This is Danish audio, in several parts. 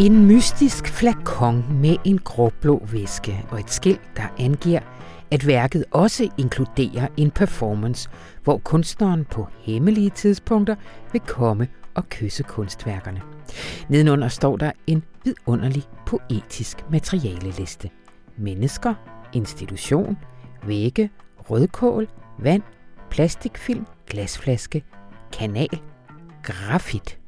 En mystisk flakon med en gråblå væske og et skilt, der angiver, at værket også inkluderer en performance, hvor kunstneren på hemmelige tidspunkter vil komme og kysse kunstværkerne. Nedenunder står der en vidunderlig poetisk materialeliste. Mennesker, institution, vægge, rødkål, vand, plastikfilm, glasflaske, kanal, grafit.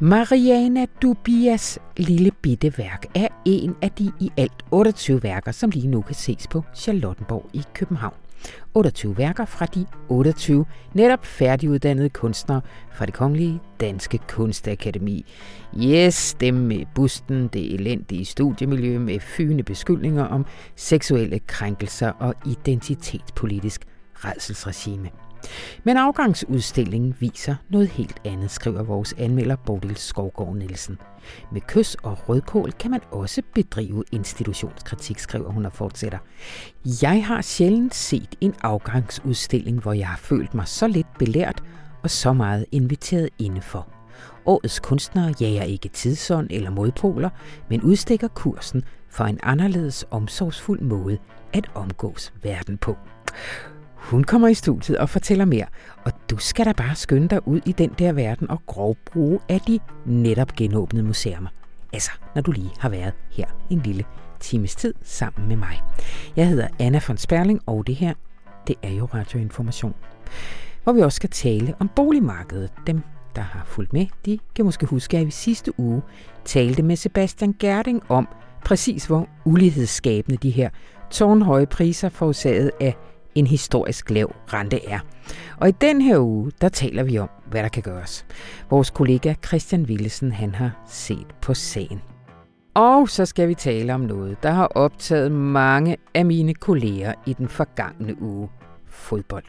Mariana Dubias lille bitte værk er en af de i alt 28 værker, som lige nu kan ses på Charlottenborg i København. 28 værker fra de 28 netop færdiguddannede kunstnere fra det kongelige Danske Kunstakademi. Yes, dem med busten, det elendige studiemiljø med fyne beskyldninger om seksuelle krænkelser og identitetspolitisk redselsregime. Men afgangsudstillingen viser noget helt andet, skriver vores anmelder Bodil Skovgaard Nielsen. Med kys og rødkål kan man også bedrive institutionskritik, skriver hun og fortsætter. Jeg har sjældent set en afgangsudstilling, hvor jeg har følt mig så lidt belært og så meget inviteret indenfor. Årets kunstnere jager ikke tidsånd eller modpoler, men udstikker kursen for en anderledes omsorgsfuld måde at omgås verden på. Hun kommer i studiet og fortæller mere, og du skal da bare skynde dig ud i den der verden og grovbruge af de netop genåbnede museer. Altså, når du lige har været her en lille times tid sammen med mig. Jeg hedder Anna von Sperling, og det her, det er jo radioinformation. Hvor vi også skal tale om boligmarkedet. Dem, der har fulgt med, de kan måske huske, at vi sidste uge talte med Sebastian Gerding om præcis hvor ulighedsskabende de her tårnhøje priser forårsaget af en historisk lav rente er. Og i den her uge, der taler vi om, hvad der kan gøres. Vores kollega Christian Willesen, han har set på sagen. Og så skal vi tale om noget, der har optaget mange af mine kolleger i den forgangne uge. Fodbold.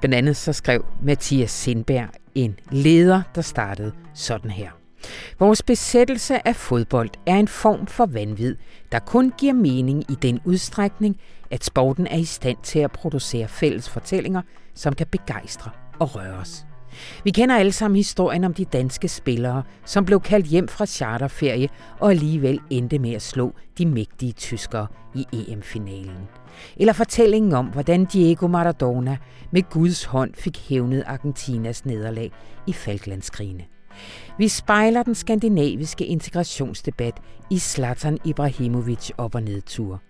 Blandt andet så skrev Mathias Sindberg en leder, der startede sådan her. Vores besættelse af fodbold er en form for vanvid, der kun giver mening i den udstrækning, at sporten er i stand til at producere fælles fortællinger, som kan begejstre og røre os. Vi kender alle sammen historien om de danske spillere, som blev kaldt hjem fra charterferie og alligevel endte med at slå de mægtige tyskere i EM-finalen. Eller fortællingen om, hvordan Diego Maradona med Guds hånd fik hævnet Argentinas nederlag i Falklandskrigene. Vi spejler den skandinaviske integrationsdebat i Zlatan Ibrahimovic op- og nedtur.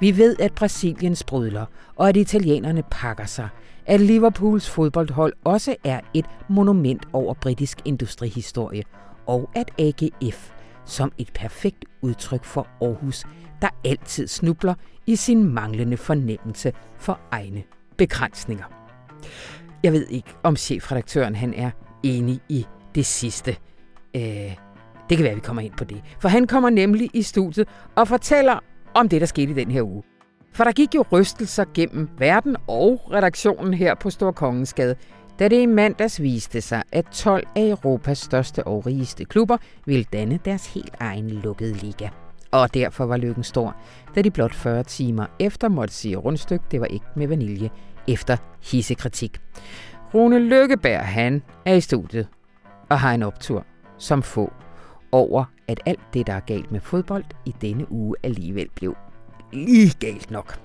Vi ved, at Brasilien sprudler, og at italienerne pakker sig. At Liverpools fodboldhold også er et monument over britisk industrihistorie. Og at AGF, som et perfekt udtryk for Aarhus, der altid snubler i sin manglende fornemmelse for egne begrænsninger. Jeg ved ikke, om chefredaktøren han er enig i det sidste. Øh, det kan være, at vi kommer ind på det. For han kommer nemlig i studiet og fortæller om det, der skete i den her uge. For der gik jo rystelser gennem verden og redaktionen her på Storkongensgade, da det i mandags viste sig, at 12 af Europas største og rigeste klubber ville danne deres helt egen lukkede liga. Og derfor var lykken stor, da de blot 40 timer efter måtte sige rundstyk, det var ikke med vanilje, efter hissekritik. Rune Lykkeberg, han er i studiet og har en optur som få over, at alt det, der er galt med fodbold i denne uge alligevel blev lige galt nok.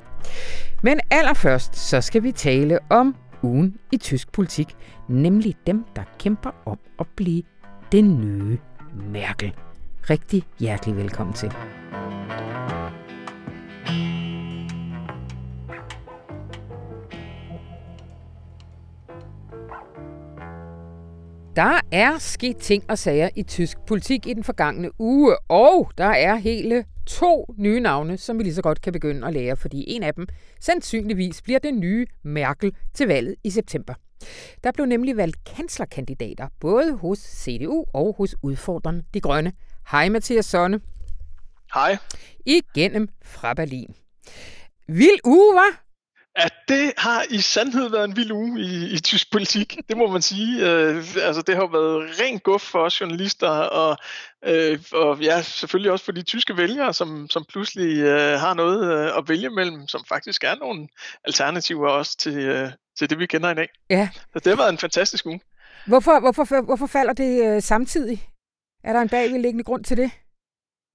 Men allerførst så skal vi tale om ugen i tysk politik, nemlig dem, der kæmper om at blive den nye Merkel. Rigtig hjertelig velkommen til. Der er sket ting og sager i tysk politik i den forgangne uge, og der er hele to nye navne, som vi lige så godt kan begynde at lære, fordi en af dem sandsynligvis bliver den nye Merkel til valget i september. Der blev nemlig valgt kanslerkandidater, både hos CDU og hos udfordrende De Grønne. Hej Mathias Sonne. Hej. Igennem fra Berlin. Vild uge, var? At det har i sandhed været en vild uge i, i tysk politik, det må man sige. Øh, altså, det har været ren guf for os journalister, og, øh, og ja, selvfølgelig også for de tyske vælgere, som, som pludselig øh, har noget øh, at vælge mellem, som faktisk er nogle alternativer også til, øh, til det, vi kender i dag. Ja. Så det har været en fantastisk uge. Hvorfor, hvorfor, hvorfor falder det øh, samtidig? Er der en bagvedliggende grund til det?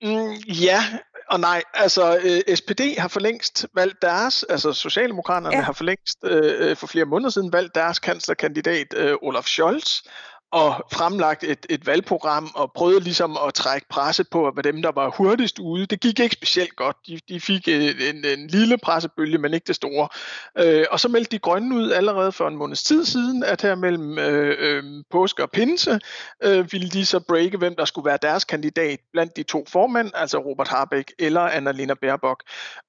Mm, ja, og nej, altså øh, SPD har for længst valgt deres, altså Socialdemokraterne ja. har for længst øh, øh, for flere måneder siden valgt deres kanslerkandidat øh, Olaf Scholz, og fremlagt et, et valgprogram og prøvede ligesom at trække presse på, hvad dem, der var hurtigst ude. Det gik ikke specielt godt. De, de fik en, en lille pressebølge, men ikke det store. Øh, og så meldte de grønne ud allerede for en måneds tid siden, at her mellem øh, øh, påske og pinse øh, ville de så breake, hvem der skulle være deres kandidat blandt de to formænd, altså Robert Harbeck eller Annalena Baerbock.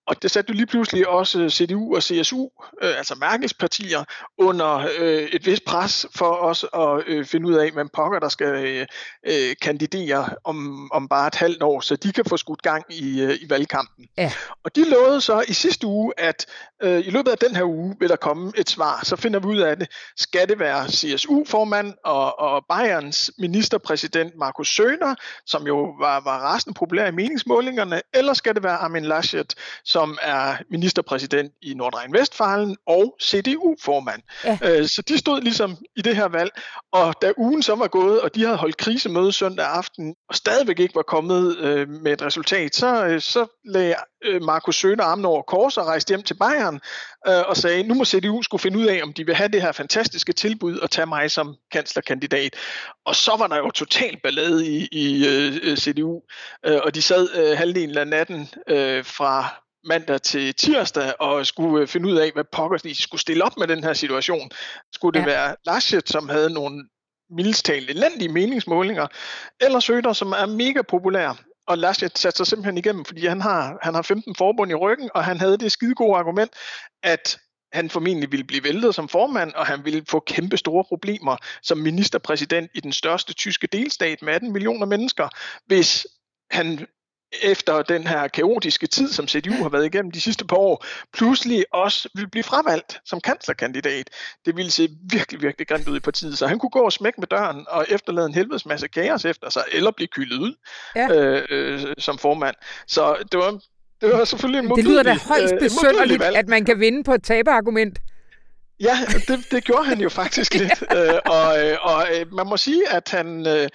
Og det satte jo lige pludselig også CDU og CSU, øh, altså Merkels partier, under øh, et vist pres for os at øh, finde ud af, hvem pokker der skal øh, øh, kandidere om, om bare et halvt år, så de kan få skudt gang i, øh, i valgkampen. Ja. Og de lovede så i sidste uge, at øh, i løbet af den her uge vil der komme et svar. Så finder vi ud af det. Skal det være CSU-formand og, og Bayerns ministerpræsident Markus Søner, som jo var, var resten populær i meningsmålingerne, eller skal det være Armin Laschet, som er ministerpræsident i Nordrhein-Vestfalen og CDU-formand. Ja. Øh, så de stod ligesom i det her valg, og da ugen så var gået, og de havde holdt krisemøde søndag aften, og stadigvæk ikke var kommet øh, med et resultat, så, øh, så lagde øh, Markus Søne armen over kors og rejste hjem til Bayern øh, og sagde, nu må CDU skulle finde ud af, om de vil have det her fantastiske tilbud og tage mig som kanslerkandidat. Og så var der jo total ballade i, i øh, CDU, øh, og de sad øh, halvdelen af natten øh, fra mandag til tirsdag og skulle øh, finde ud af, hvad pokker de skulle stille op med den her situation. Skulle det ja. være Laschet, som havde nogle mildestalt elendige meningsmålinger, eller Søder, som er mega populær. Og Laschet satte sig simpelthen igennem, fordi han har, han har 15 forbund i ryggen, og han havde det skide gode argument, at han formentlig ville blive væltet som formand, og han ville få kæmpe store problemer som ministerpræsident i den største tyske delstat med 18 millioner mennesker, hvis han efter den her kaotiske tid, som CDU har været igennem de sidste par år, pludselig også vil blive fravalgt som kanslerkandidat. Det ville se virkelig, virkelig grimt ud i partiet, så han kunne gå og smække med døren og efterlade en helvedes masse kaos efter sig, eller blive kyldet ud ja. øh, øh, som formand. Så det var, det var selvfølgelig en Det lyder da højst øh, besynderligt, at man kan vinde på et tabeargument. Ja, det, det gjorde han jo faktisk lidt. Øh, og øh, og øh, man må sige, at han... Øh,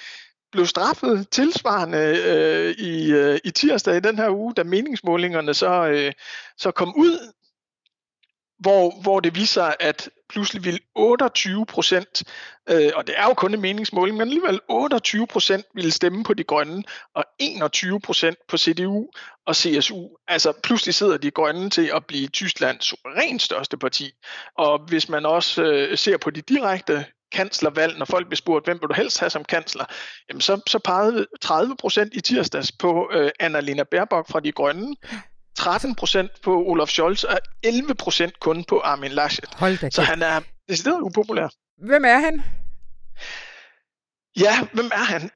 blev straffet tilsvarende øh, i, øh, i tirsdag i den her uge, da meningsmålingerne så, øh, så kom ud, hvor, hvor det viser, at pludselig vil 28 procent, øh, og det er jo kun en meningsmåling, men alligevel 28 procent ville stemme på de grønne, og 21 procent på CDU og CSU. Altså pludselig sidder de grønne til at blive Tysklands suverænt største parti. Og hvis man også øh, ser på de direkte kanslervalg, når folk bliver spurgt, hvem vil du helst have som kansler, jamen så, så pegede 30 procent i tirsdags på øh, Annalena Baerbock fra De Grønne, 13 procent på Olaf Scholz og 11 procent kun på Armin Laschet. Hold så han er decideret upopulær. Hvem er han? Ja, hvem er han?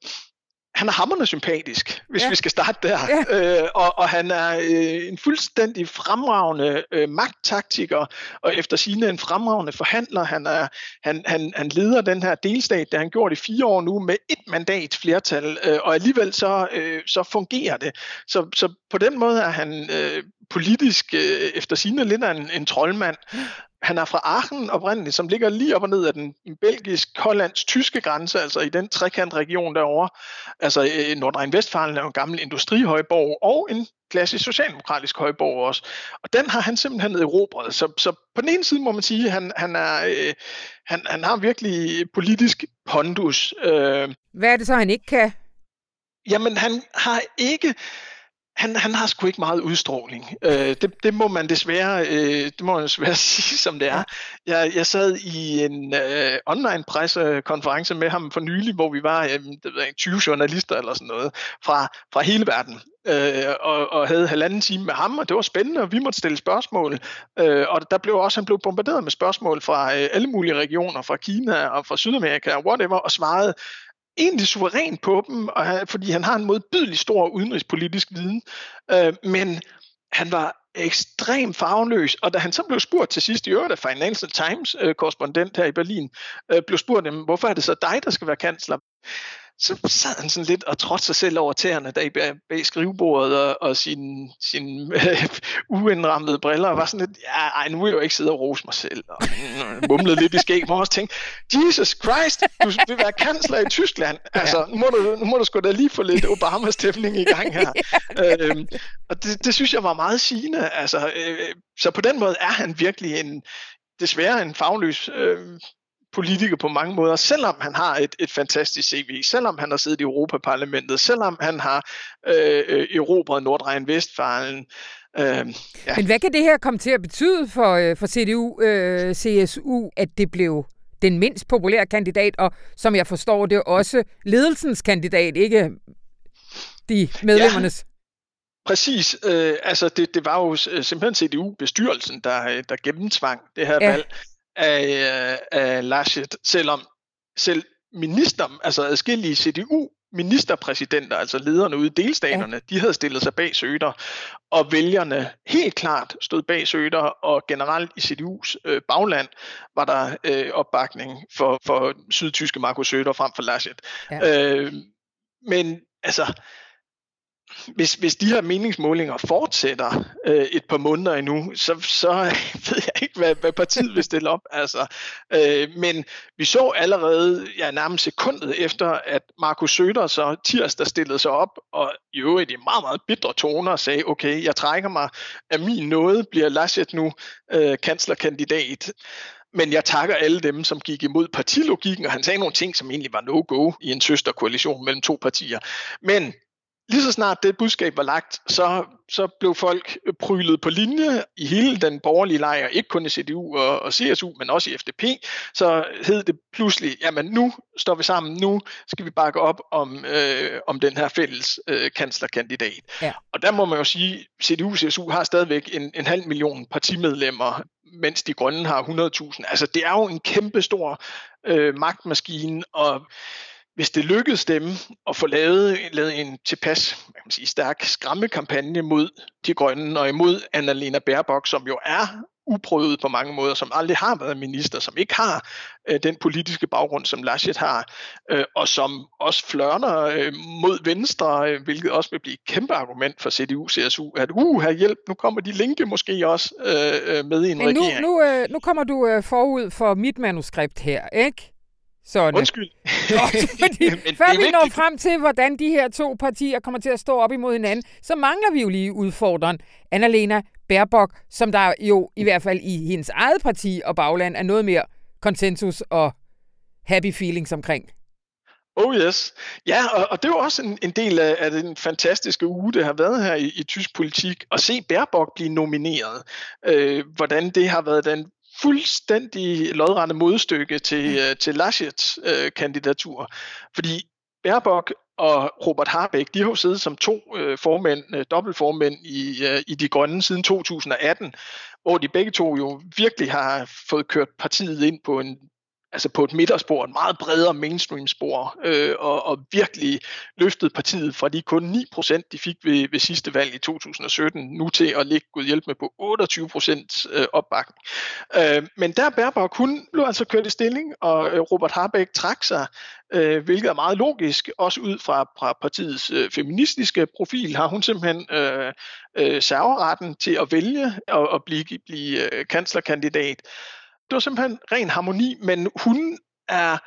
Han er hammerende sympatisk, hvis ja. vi skal starte der. Ja. Øh, og, og han er øh, en fuldstændig fremragende øh, magttaktiker, og efter sine en fremragende forhandler. Han, er, han, han, han leder den her delstat, der han gjort i fire år nu, med et mandat flertal, øh, og alligevel så, øh, så fungerer det. Så, så på den måde er han øh, politisk øh, efter sine lidt en, en troldmand, han er fra Aachen oprindeligt, som ligger lige op og ned af den belgisk-hollandsk-tyske grænse, altså i den trekantregion derovre. Altså øh, Nordrhein-Vestfalen er jo en gammel industrihøjborg og en klassisk socialdemokratisk højborg også. Og den har han simpelthen erobret. Så, så på den ene side må man sige, at han, han, er, øh, han, han har virkelig politisk pondus. Øh, Hvad er det så, han ikke kan? Jamen, han har ikke han, han har sgu ikke meget udstråling. Øh, det, det må man desværre, øh, det må man desværre sige, som det er. Jeg, jeg sad i en øh, online pressekonference med ham for nylig, hvor vi var øh, det ved jeg, 20 journalister eller sådan noget fra, fra hele verden. Øh, og, og havde halvanden time med ham, og det var spændende, og vi måtte stille spørgsmål. Øh, og der blev også, han blev bombarderet med spørgsmål fra øh, alle mulige regioner, fra Kina og fra Sydamerika og whatever, og svarede egentlig suveræn på dem, og han, fordi han har en modbydelig stor udenrigspolitisk viden, øh, men han var ekstrem farveløs, og da han så blev spurgt til sidst i øvrigt af Financial Times øh, korrespondent her i Berlin, øh, blev spurgt, hvorfor er det så dig, der skal være kansler? Så sad han sådan lidt og trådte sig selv over tæerne der bag, bag skrivebordet og, og sine sin, øh, uindrammede briller og var sådan lidt, ja, ej, nu vil jeg jo ikke sidde og rose mig selv. Og mumlede lidt i skæg, og også tænkte, Jesus Christ, du vil være kansler i Tyskland. Altså, nu må du, nu må du sgu da lige få lidt Obama-stemning i gang her. øhm, og det, det synes jeg var meget sigende. Altså, øh, så på den måde er han virkelig en, desværre en fagløs øh, politiker på mange måder, selvom han har et, et fantastisk CV, selvom han har siddet i Europaparlamentet, selvom han har øh, øh, erobret Nordrhein-Vestfalen. Øh, ja. Men hvad kan det her komme til at betyde for, øh, for CDU, øh, CSU, at det blev den mindst populære kandidat, og som jeg forstår det, også ledelsens kandidat, ikke de medlemmernes? Ja. Præcis. Øh, altså, det, det var jo simpelthen CDU-bestyrelsen, der, der gennemtvang det her ja. valg af, af Laschet, selvom selv minister, altså adskillige CDU ministerpræsidenter, altså lederne ude i delstaterne, ja. de havde stillet sig bag Søder, og vælgerne helt klart stod bag Søder, og generelt i CDU's øh, bagland var der øh, opbakning for, for sydtyske Markus Søder frem for Laschet. Ja. Øh, men altså, hvis, hvis de her meningsmålinger fortsætter øh, et par måneder endnu, så, så ved jeg ikke, hvad, hvad partiet vil stille op. Altså, øh, men vi så allerede ja, nærmest sekundet efter, at Markus Søder så tirsdag stillede sig op, og i øvrigt i meget, meget bitre toner sagde, okay, jeg trækker mig af min nåde, bliver Laschet nu øh, kanslerkandidat. Men jeg takker alle dem, som gik imod partilogikken, og han sagde nogle ting, som egentlig var no-go i en søsterkoalition mellem to partier. Men lige så snart det budskab var lagt, så, så blev folk prylet på linje i hele den borgerlige lejr, ikke kun i CDU og, og CSU, men også i FDP. Så hed det pludselig, jamen nu står vi sammen, nu skal vi bakke op om, øh, om den her fælles øh, kanslerkandidat. Ja. Og der må man jo sige, CDU og CSU har stadigvæk en, en halv million partimedlemmer, mens de grønne har 100.000. Altså det er jo en kæmpe stor øh, magtmaskine, og hvis det lykkedes dem at få lavet, lavet en tilpas kan man sige, stærk skræmmekampagne mod de grønne og imod Annalena Baerbock, som jo er uprøvet på mange måder, som aldrig har været minister, som ikke har øh, den politiske baggrund, som Laschet har, øh, og som også flørner øh, mod venstre, øh, hvilket også vil blive et kæmpe argument for CDU, CSU, at uh, her hjælp, nu kommer de linke måske også øh, øh med i en Men nu, regering. Nu, øh, nu kommer du øh, forud for mit manuskript her, ikke? Sådan. Undskyld. fordi, før vi når frem til, hvordan de her to partier kommer til at stå op imod hinanden, så mangler vi jo lige udfordreren Annalena Baerbock, som der jo i hvert fald i hendes eget parti og bagland er noget mere konsensus og happy feelings omkring. Oh yes. Ja, og, og det er jo også en, en del af, af den fantastiske uge, det har været her i, i tysk politik, at se Baerbock blive nomineret. Øh, hvordan det har været den fuldstændig lodrette modstykke til, mm. til Laschets øh, kandidatur. Fordi Baerbock og Robert Harbeck, de har jo siddet som to øh, formænd, øh, dobbeltformænd i, øh, i De Grønne siden 2018, hvor de begge to jo virkelig har fået kørt partiet ind på en altså på et midterspor, et meget bredere mainstream-spor, øh, og, og virkelig løftet partiet fra de kun 9% de fik ved, ved sidste valg i 2017, nu til at ligge Gud hjælp med på 28% øh, opbakning. Øh, men der Baerbock, hun blev altså kørt i stilling, og øh, Robert Harbeck trak sig, øh, hvilket er meget logisk, også ud fra, fra partiets øh, feministiske profil, har hun simpelthen øh, øh, serveretten til at vælge og, at blive, blive øh, kanslerkandidat det var simpelthen ren harmoni, men hun er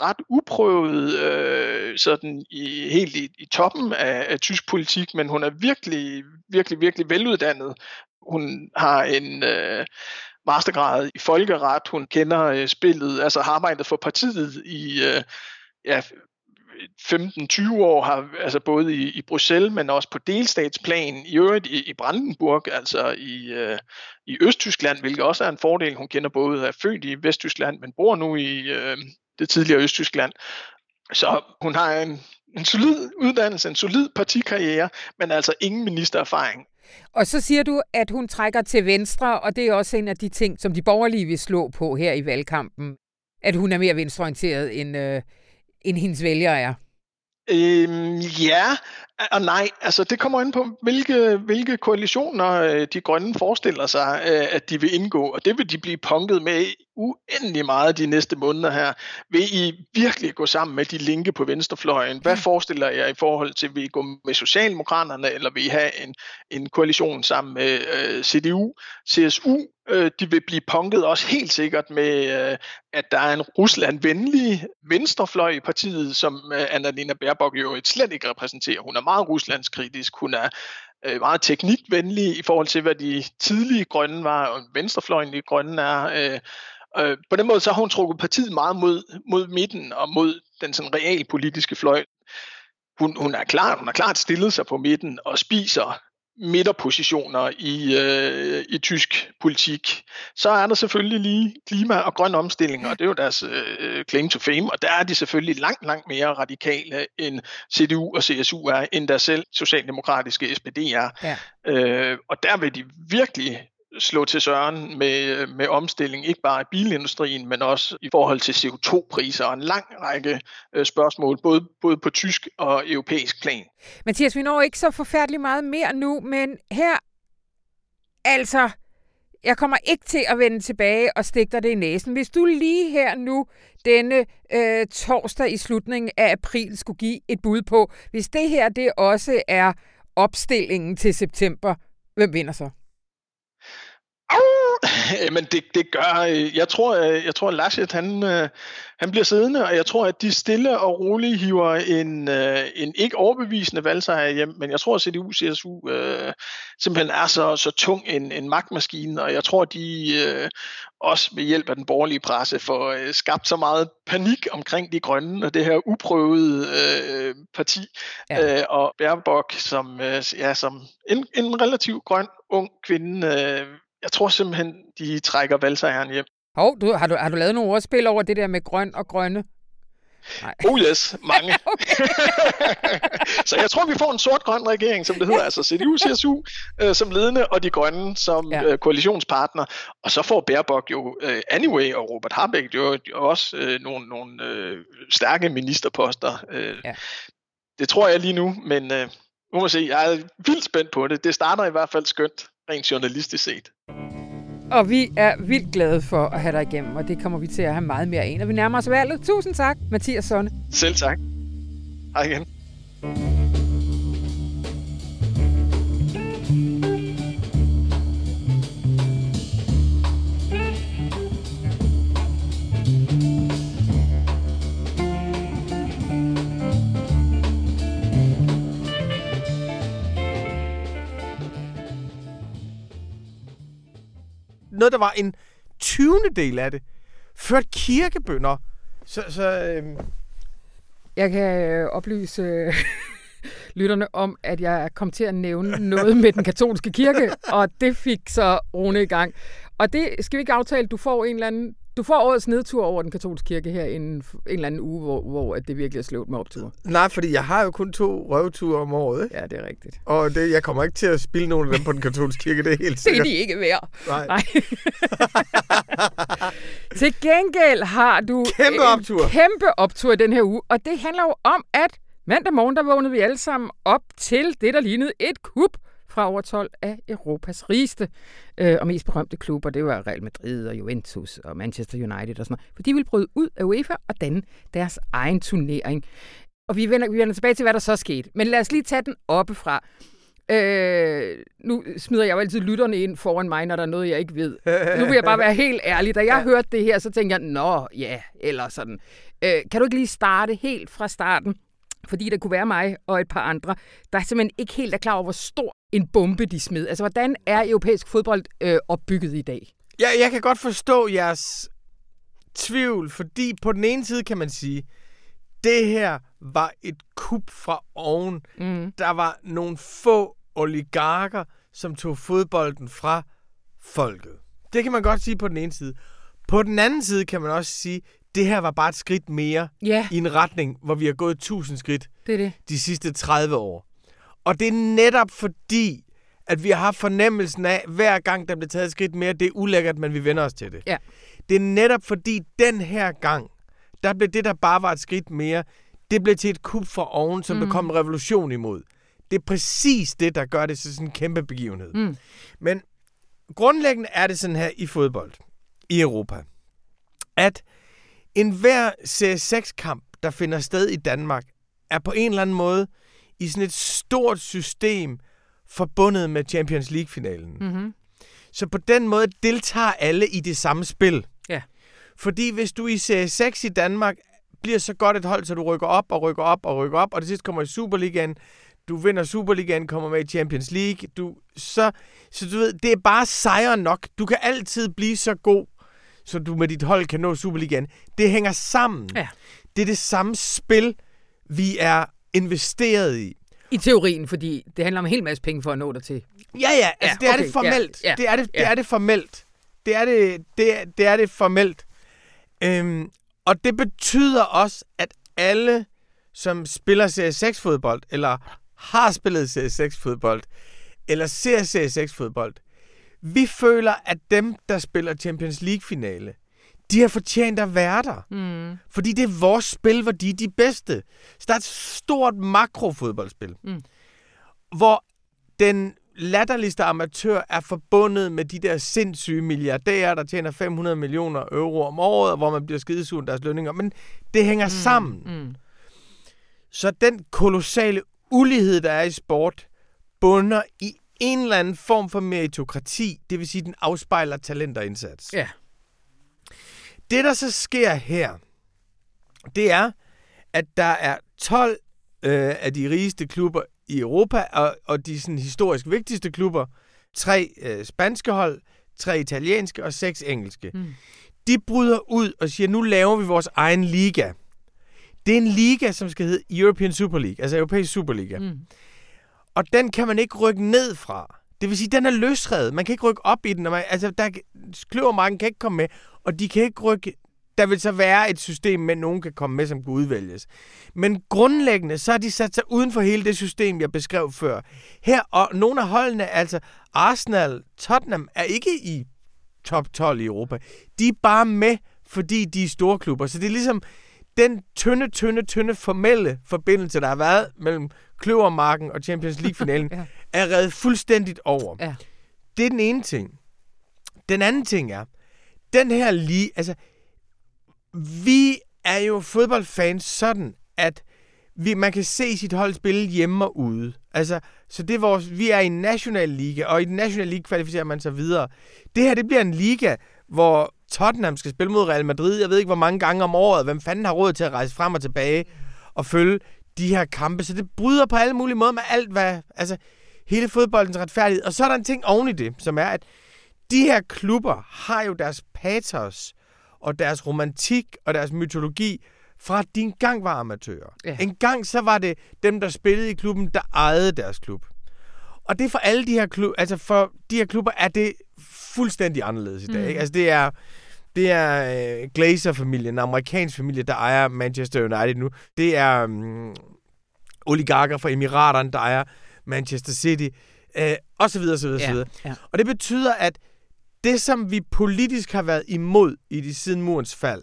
ret uprøvet øh, sådan i, helt i, i toppen af, af tysk politik, men hun er virkelig, virkelig, virkelig veluddannet. Hun har en øh, mastergrad i folkeret, hun kender øh, spillet, altså har arbejdet for partiet i øh, ja, 15-20 år har altså både i, i Bruxelles, men også på delstatsplan, i øvrigt i, i Brandenburg, altså i, øh, i Østtyskland, hvilket også er en fordel. Hun kender både er født i Vesttyskland, men bor nu i øh, det tidligere Østtyskland. Så hun har en, en solid uddannelse, en solid partikarriere, men altså ingen ministererfaring. Og så siger du, at hun trækker til venstre, og det er også en af de ting, som de borgerlige vil slå på her i valgkampen. At hun er mere venstreorienteret end, øh, end hendes vælgere er. Øhm, ja og nej. Altså, det kommer ind på, hvilke, hvilke koalitioner øh, de grønne forestiller sig, øh, at de vil indgå. Og det vil de blive punket med uendelig meget de næste måneder her. Vil I virkelig gå sammen med de linke på venstrefløjen? Hvad forestiller jeg i forhold til, vil I gå med Socialdemokraterne, eller vil I have en, en koalition sammen med øh, CDU, CSU? Øh, de vil blive punket også helt sikkert med, øh, at der er en Rusland-venlig venstrefløj i partiet, som øh, Annalena Baerbock jo slet ikke repræsenterer. Hun er meget ruslandskritisk, hun er øh, meget teknikvenlig i forhold til, hvad de tidlige grønne var, og venstrefløjen i grønne er. Øh, øh, på den måde så har hun trukket partiet meget mod, mod midten og mod den sådan realpolitiske fløj. Hun, hun, er klar, hun har klart stillet sig på midten og spiser midterpositioner i, øh, i tysk politik. Så er der selvfølgelig lige klima og grøn omstilling, og det er jo deres øh, claim to fame, og der er de selvfølgelig langt, langt mere radikale end CDU og CSU er, end der selv socialdemokratiske SPD er. Ja. Øh, og der vil de virkelig slå til søren med, med omstilling, ikke bare i bilindustrien, men også i forhold til CO2-priser og en lang række øh, spørgsmål, både, både på tysk og europæisk plan. Mathias, vi når ikke så forfærdeligt meget mere nu, men her, altså, jeg kommer ikke til at vende tilbage og stikke dig det i næsen. Hvis du lige her nu, denne øh, torsdag i slutningen af april, skulle give et bud på, hvis det her det også er opstillingen til september, hvem vinder så? Men det, det gør, øh, jeg tror, øh, jeg tror Laschet, han, øh, han bliver siddende, og jeg tror, at de stille og roligt hiver en, en ikke overbevisende valgsejr hjem, men jeg tror, at CDU, CSU øh, simpelthen er så, så tung en, en magtmaskine, og jeg tror, at de øh, også ved hjælp af den borgerlige presse får øh, skabt så meget panik omkring de grønne og det her uprøvede øh, parti, ja. øh, og Baerbock som, øh, ja, som en, en relativt grøn, ung kvinde, øh, jeg tror simpelthen, de trækker valgsejren hjem. Hov, du, har, du, har du lavet nogle ordspil over det der med grøn og grønne? Nej. Oh yes, mange. så jeg tror, vi får en sort-grøn regering, som det hedder, altså CDU, CSU øh, som ledende, og de grønne som ja. øh, koalitionspartner. Og så får Baerbock jo øh, anyway, og Robert Habeck jo, jo også øh, nogle, nogle øh, stærke ministerposter. Øh, ja. Det tror jeg lige nu, men øh, må se, jeg er vildt spændt på det. Det starter i hvert fald skønt rent journalistisk set. Og vi er vildt glade for at have dig igennem, og det kommer vi til at have meget mere af, når vi nærmer os valget. Tusind tak, Mathias Sonne. Selv tak. Hej igen. Noget, der var en 20. del af det, ført kirkebønder. Så, så øh... Jeg kan øh, oplyse øh, lytterne om, at jeg kom til at nævne noget med den katolske kirke, og det fik så Rune i gang. Og det skal vi ikke aftale, du får en eller anden du får årets nedtur over den katolske kirke her en, en eller anden uge, hvor, hvor at det virkelig er slået med optur. Nej, fordi jeg har jo kun to røvture om året. Ikke? Ja, det er rigtigt. Og det, jeg kommer ikke til at spille nogen af dem på den katolske kirke, det er helt sikkert. det er de ikke værd. Nej. Nej. til gengæld har du kæmpe optur. kæmpe optur i den her uge, og det handler jo om, at mandag morgen, der vågnede vi alle sammen op til det, der lignede et kup fra over 12 af Europas rigeste øh, og mest berømte klubber. Det var Real Madrid og Juventus og Manchester United og sådan noget. For de ville bryde ud af UEFA og danne deres egen turnering. Og vi vender, vi vender tilbage til, hvad der så skete. Men lad os lige tage den oppefra. Øh, nu smider jeg jo altid lytterne ind foran mig, når der er noget, jeg ikke ved. Nu vil jeg bare være helt ærlig. Da jeg ja. hørte det her, så tænkte jeg, nå ja, eller sådan. Øh, kan du ikke lige starte helt fra starten? Fordi det kunne være mig og et par andre, der simpelthen ikke helt er klar over, hvor stor en bombe de smed. Altså, hvordan er europæisk fodbold øh, opbygget i dag? Ja, jeg kan godt forstå jeres tvivl, fordi på den ene side kan man sige, det her var et kup fra oven. Mm. Der var nogle få oligarker, som tog fodbolden fra folket. Det kan man godt sige på den ene side. På den anden side kan man også sige, det her var bare et skridt mere ja. i en retning, hvor vi har gået 1000 skridt det er det. de sidste 30 år. Og det er netop fordi, at vi har haft fornemmelsen af, hver gang der bliver taget et skridt mere, det er ulækkert, men vi vender os til det. Ja. Det er netop fordi, den her gang, der blev det, der bare var et skridt mere, det blev til et kup fra oven, som mm. der kom en revolution imod. Det er præcis det, der gør det til sådan en kæmpe begivenhed. Mm. Men grundlæggende er det sådan her i fodbold i Europa, at enhver CS6-kamp, der finder sted i Danmark, er på en eller anden måde i sådan et stort system forbundet med Champions League-finalen. Mm-hmm. Så på den måde deltager alle i det samme spil. Ja. Fordi hvis du i CS6 i Danmark bliver så godt et hold, så du rykker op og rykker op og rykker op, og det sidste kommer i Superligaen, du vinder Superligaen, kommer med i Champions League, du, så, så du ved, det er bare sejre nok. Du kan altid blive så god, så du med dit hold kan nå Superligaen. Det hænger sammen. Ja. Det er det samme spil, vi er investeret i. I teorien, fordi det handler om en hel masse penge for at nå dig til. Ja, ja, altså Ja, det er okay, det formelt. ja, ja, det er det, det ja. er det formelt. Det er det, det, er, det er det formelt. Øhm, og det betyder også, at alle, som spiller CS6-fodbold, eller har spillet CS6-fodbold, eller ser CS6-fodbold, vi føler, at dem, der spiller Champions League-finale, de har fortjent at være der. Mm. Fordi det er vores spil, hvor de er de bedste. Så der er et stort makrofodboldspil, Mm. hvor den latterligste amatør er forbundet med de der sindssyge milliardærer, der tjener 500 millioner euro om året, hvor man bliver skidesur deres lønninger. Men det hænger mm. sammen. Mm. Så den kolossale ulighed, der er i sport, bunder i en eller anden form for meritokrati, det vil sige, den afspejler talent og indsats. Ja. Det, der så sker her, det er, at der er 12 øh, af de rigeste klubber i Europa, og, og de sådan, historisk vigtigste klubber, tre øh, spanske hold, tre italienske og seks engelske. Mm. De bryder ud og siger, nu laver vi vores egen liga. Det er en liga, som skal hedde European Super League, altså Europæisk Superliga. Mm. Og den kan man ikke rykke ned fra. Det vil sige, den er løsredet. Man kan ikke rykke op i den. og Man, altså, der, kløvermarken kan ikke komme med, og de kan ikke rykke... Der vil så være et system men nogen kan komme med, som kan udvælges. Men grundlæggende, så har de sat sig uden for hele det system, jeg beskrev før. Her, og nogle af holdene, altså Arsenal, Tottenham, er ikke i top 12 i Europa. De er bare med, fordi de er store klubber. Så det er ligesom den tynde, tynde, tynde formelle forbindelse, der har været mellem Kløvermarken og Champions League-finalen, Ja. er reddet fuldstændigt over. Ja. Det er den ene ting. Den anden ting er, den her lige, altså, vi er jo fodboldfans sådan, at vi, man kan se sit hold spille hjemme og ude. Altså, så det er vores, vi er i en national liga, og i den nationale liga kvalificerer man sig videre. Det her, det bliver en liga, hvor Tottenham skal spille mod Real Madrid. Jeg ved ikke, hvor mange gange om året. Hvem fanden har råd til at rejse frem og tilbage og følge de her kampe? Så det bryder på alle mulige måder med alt, hvad... Altså, hele fodboldens retfærdighed. Og så er der en ting oven i det, som er, at de her klubber har jo deres patos og deres romantik og deres mytologi fra de engang var amatører. Ja. En gang så var det dem, der spillede i klubben, der ejede deres klub. Og det er for alle de her klubber, altså for de her klubber er det fuldstændig anderledes i dag. Mm. Ikke? Altså det er, det er øh, Glazer-familien, en amerikansk familie, der ejer Manchester United nu. Det er um, oligarker fra Emiraterne, der ejer Manchester City, øh, og så videre, så videre, så Ja. videre. Ja. Og det betyder, at det, som vi politisk har været imod i de siden murens fald,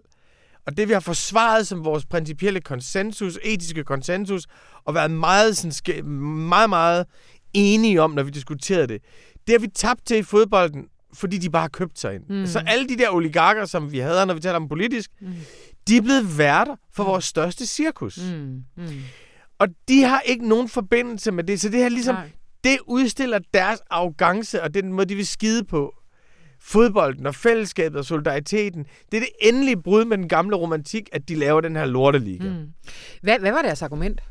og det, vi har forsvaret som vores principielle konsensus, etiske konsensus, og været meget, sådan, meget, meget enige om, når vi diskuterede det, det har vi tabt til i fodbolden, fordi de bare har købt sig ind. Mm. Mm. Så alle de der oligarker, som vi havde, når vi taler om politisk, Mm. mm. de er blevet værter for vores største cirkus. Mm. Mm. Mm. Og de har ikke nogen forbindelse med det, så det her ligesom, Nej. det udstiller deres arrogance, og den måde, de vil skide på. Fodbolden og fællesskabet og solidariteten. Det er det endelige brud med den gamle romantik, at de laver den her lorteliga. Mm. Mm. Hvad, hvad var deres argument?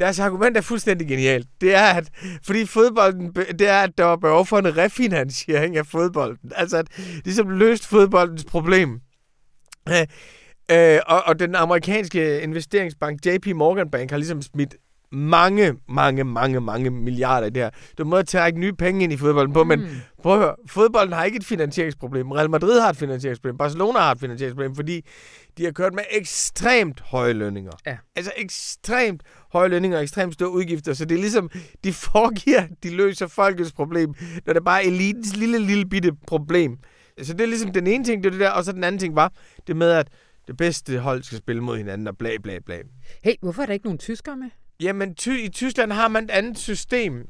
Deres argument er fuldstændig genialt. Det er, at fordi fodbolden, det er, at der var behov for en refinansiering af fodbolden. Altså, at ligesom løst fodboldens problem. Øh, øh, og, og den amerikanske investeringsbank JP Morgan Bank har ligesom smidt mange, mange, mange, mange milliarder i det her. Du må trække nye penge ind i fodbolden på, mm. men prøv at høre, fodbolden har ikke et finansieringsproblem. Real Madrid har et finansieringsproblem. Barcelona har et finansieringsproblem, fordi de har kørt med ekstremt høje lønninger. Ja. Altså ekstremt høje lønninger og ekstremt store udgifter. Så det er ligesom, de foregiver, de løser folkets problem, når det bare er elitens lille, lille bitte problem. Så det er ligesom den ene ting, det er det der, og så den anden ting var det med, at det bedste hold skal spille mod hinanden, og bla bla bla. Hey, hvorfor er der ikke nogen tyskere med? Jamen, ty- i Tyskland har man et andet system,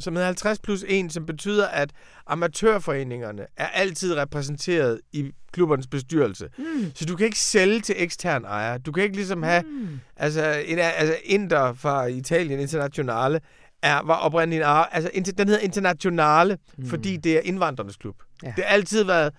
som hedder 50 plus 1, som betyder, at amatørforeningerne er altid repræsenteret i klubbernes bestyrelse. Mm. Så du kan ikke sælge til ekstern ejer. Du kan ikke ligesom have... Mm. Altså, en, altså Inter fra Italien, Internationale, er, var oprindeligt en. Altså, den hedder Internationale, mm. fordi det er indvandrernes klub. Ja. Det har altid været...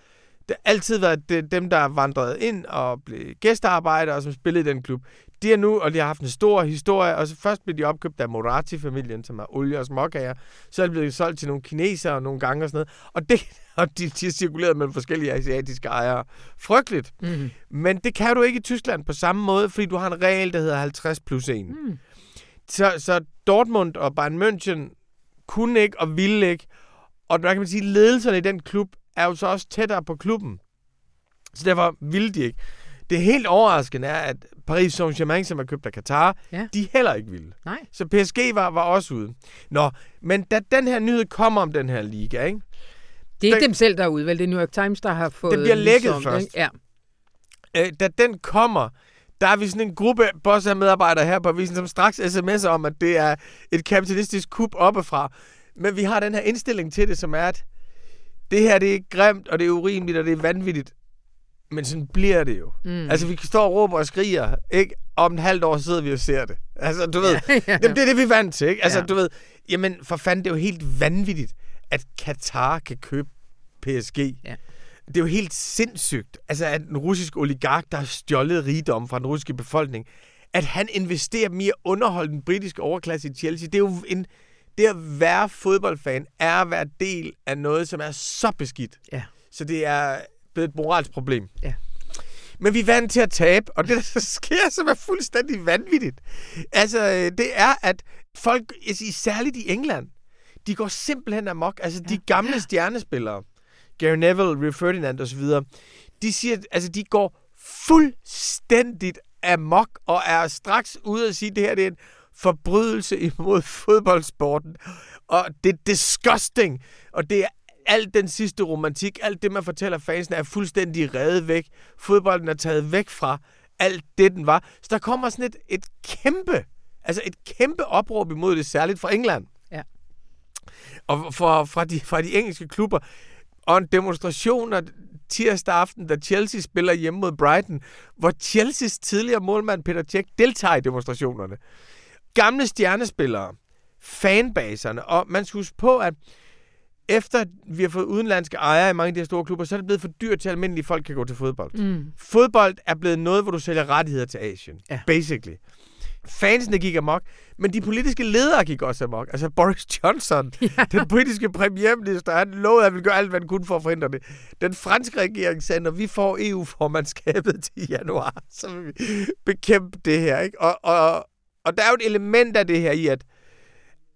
Det har altid været det, dem, der vandrede ind og blev gæstearbejdere, og som spillede i den klub. De er nu, og de har haft en stor historie, og så først blev de opkøbt af Moratti-familien, som er olie- og småkager. Så det blevet solgt til nogle kinesere nogle gange og sådan noget. Og, det, og de, de har cirkuleret mellem forskellige asiatiske ejere. Frygteligt. Mm. Men det kan du ikke i Tyskland på samme måde, fordi du har en regel, der hedder 50 plus 1. Mm. Så, så Dortmund og Bayern München kunne ikke og ville ikke. Og der kan man sige, ledelserne i den klub er jo så også tættere på klubben. Så derfor ville de ikke. Det helt overraskende er, at Paris Saint-Germain, som er købt af Qatar, ja. de heller ikke ville. Nej. Så PSG var, var også ude. Nå, men da den her nyhed kommer om den her liga, ikke? Det er den, dem selv, der er ude, vel? Det er New York Times, der har fået... Det bliver lækket ligesom, først. Ja. Øh, da den kommer, der er vi sådan en gruppe boss af medarbejdere her på avisen, som straks sms'er om, at det er et kapitalistisk kup oppefra. Men vi har den her indstilling til det, som er, at det her det er grimt, og det er urimeligt, og det er vanvittigt. Men sådan bliver det jo. Mm. Altså, vi kan stå og råbe og skrige, ikke? Om en halvt år sidder vi og ser det. Altså, du ved, ja, ja. Det, det er det, vi er vant til, ikke? Altså, ja. du ved, jamen, for fanden, det er jo helt vanvittigt, at Katar kan købe PSG. Ja. Det er jo helt sindssygt, altså, at en russisk oligark, der har stjålet rigdom fra den russiske befolkning, at han investerer mere underholde den britiske overklasse i Chelsea. Det er jo en... Det at være fodboldfan er at være del af noget, som er så beskidt. Ja. Så det er blevet et moralsk problem. Ja. Men vi er vant til at tabe, og det, der sker, som er fuldstændig vanvittigt, altså, øh, det er, at folk, særligt i England, de går simpelthen amok. Altså, de gamle stjernespillere, Gary Neville, Rio Ferdinand osv., de siger, altså, de går fuldstændigt amok, og er straks ude at sige, at det her det er en forbrydelse imod fodboldsporten. Og det er disgusting, og det er alt den sidste romantik, alt det, man fortæller fansene, er fuldstændig reddet væk. Fodbolden er taget væk fra alt det, den var. Så der kommer sådan et, et kæmpe, altså et kæmpe opråb imod det, særligt fra England. Ja. Og fra, fra, de, fra de engelske klubber. Og en demonstration tirsdag aften, da Chelsea spiller hjemme mod Brighton, hvor Chelseas tidligere målmand Peter Cech deltager i demonstrationerne. Gamle stjernespillere, fanbaserne, og man skal huske på, at efter vi har fået udenlandske ejere i mange af de her store klubber, så er det blevet for dyrt til, at almindelige folk kan gå til fodbold. Mm. Fodbold er blevet noget, hvor du sælger rettigheder til Asien. Ja. Basically. Fansene gik amok, men de politiske ledere gik også amok. Altså Boris Johnson, ja. den britiske premierminister, han lovede, at han ville gøre alt, hvad han kunne for at forhindre det. Den franske regering sagde, når vi får EU-formandskabet til januar, så vil vi bekæmpe det her. Ikke? Og, og, og der er jo et element af det her i, at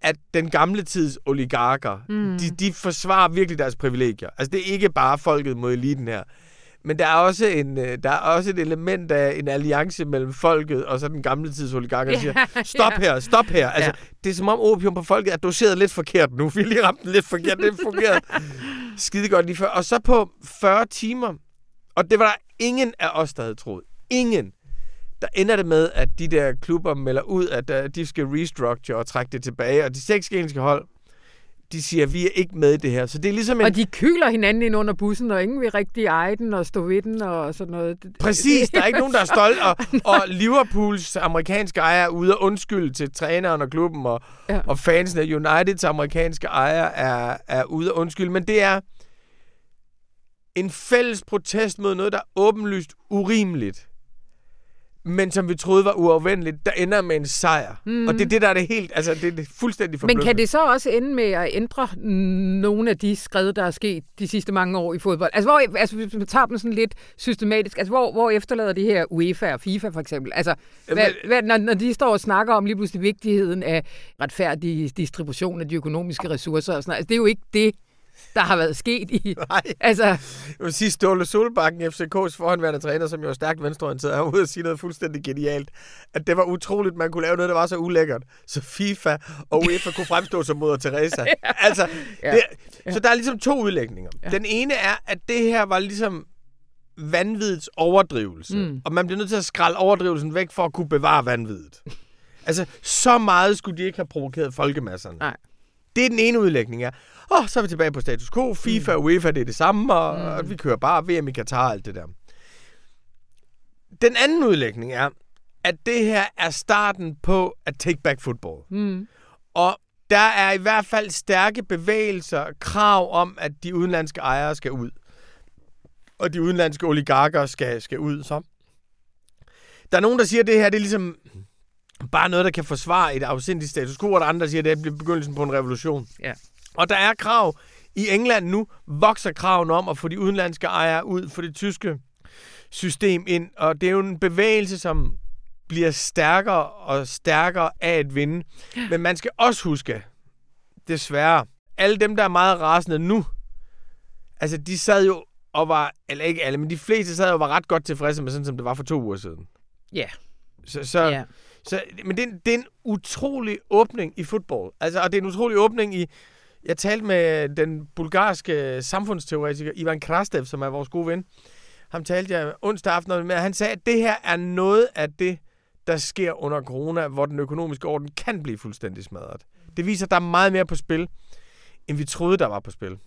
at den gamle tids oligarker, mm. de, de forsvarer virkelig deres privilegier. Altså, det er ikke bare folket mod eliten her. Men der er også en øh, der er også et element af en alliance mellem folket og så den gamle tids oligarker, der siger, stop her, stop her. Altså, ja. det er som om opium på folket er doseret lidt forkert nu. Vi lige ramt den lidt forkert. Det fungerede skide godt lige før. Og så på 40 timer, og det var der ingen af os, der havde troet. Ingen der ender det med, at de der klubber melder ud, at uh, de skal restructure og trække det tilbage, og de seks engelske hold, de siger, at vi er ikke med i det her. Så det er ligesom en... Og de kyler hinanden ind under bussen, og ingen vil rigtig eje den og stå ved den og sådan noget. Præcis, der er ikke nogen, der er stolt. Og, og Liverpools amerikanske ejer er ude og undskylde til træneren og klubben, og, ja. og fansene af Uniteds amerikanske ejer er, er ude og undskylde. Men det er en fælles protest mod noget, der er åbenlyst urimeligt men som vi troede var uafvendeligt, der ender med en sejr. Mm. Og det er det, der er det helt, altså det er det fuldstændig Men kan det så også ende med at ændre nogle af de skred, der er sket de sidste mange år i fodbold? Altså, hvor, altså hvis man tager dem sådan lidt systematisk, altså hvor, hvor efterlader de her UEFA og FIFA for eksempel? Altså, hvad, hvad, når, når de står og snakker om lige pludselig vigtigheden af retfærdig distribution af de økonomiske ressourcer og sådan noget, altså det er jo ikke det, der har været sket i... Nej. Altså... Jeg vil sige, Ståle Solbakken, FCK's forhåndværende træner, som jo er stærkt venstreorienteret, er ude og sige noget fuldstændig genialt. At det var utroligt, man kunne lave noget, der var så ulækkert. Så FIFA og UEFA kunne fremstå som moder Teresa. ja. Altså, ja. Det, så der er ligesom to udlægninger. Ja. Den ene er, at det her var ligesom vanvidets overdrivelse. Mm. Og man bliver nødt til at skralde overdrivelsen væk for at kunne bevare vanvidet. altså, så meget skulle de ikke have provokeret folkemasserne. Nej. Det er den ene udlægning, ja. Åh, så er vi tilbage på status quo. FIFA og UEFA, det er det samme, og, mm. og vi kører bare VM i Katar og alt det der. Den anden udlægning er, at det her er starten på at take back football. Mm. Og der er i hvert fald stærke bevægelser, krav om, at de udenlandske ejere skal ud. Og de udenlandske oligarker skal, skal ud. Så. Der er nogen, der siger, at det her det er ligesom bare noget, der kan forsvare et afsindigt status quo, og der er andre, siger, at det er begyndelsen på en revolution. Ja. Og der er krav. I England nu vokser kraven om at få de udenlandske ejere ud for det tyske system ind. Og det er jo en bevægelse, som bliver stærkere og stærkere af at vinde. Men man skal også huske, desværre, alle dem, der er meget rasende nu, altså de sad jo og var, eller ikke alle, men de fleste sad jo og var ret godt tilfredse med sådan, som det var for to uger siden. Ja. Så, så, Ja. Så, men det er, det er en utrolig åbning i fodbold. Altså, og det er en utrolig åbning i... Jeg talte med den bulgarske samfundsteoretiker Ivan Krastev, som er vores gode ven. Ham talte jeg onsdag aften med, og han sagde, at det her er noget af det, der sker under corona, hvor den økonomiske orden kan blive fuldstændig smadret. Det viser, at der er meget mere på spil, end vi troede, der var på spil.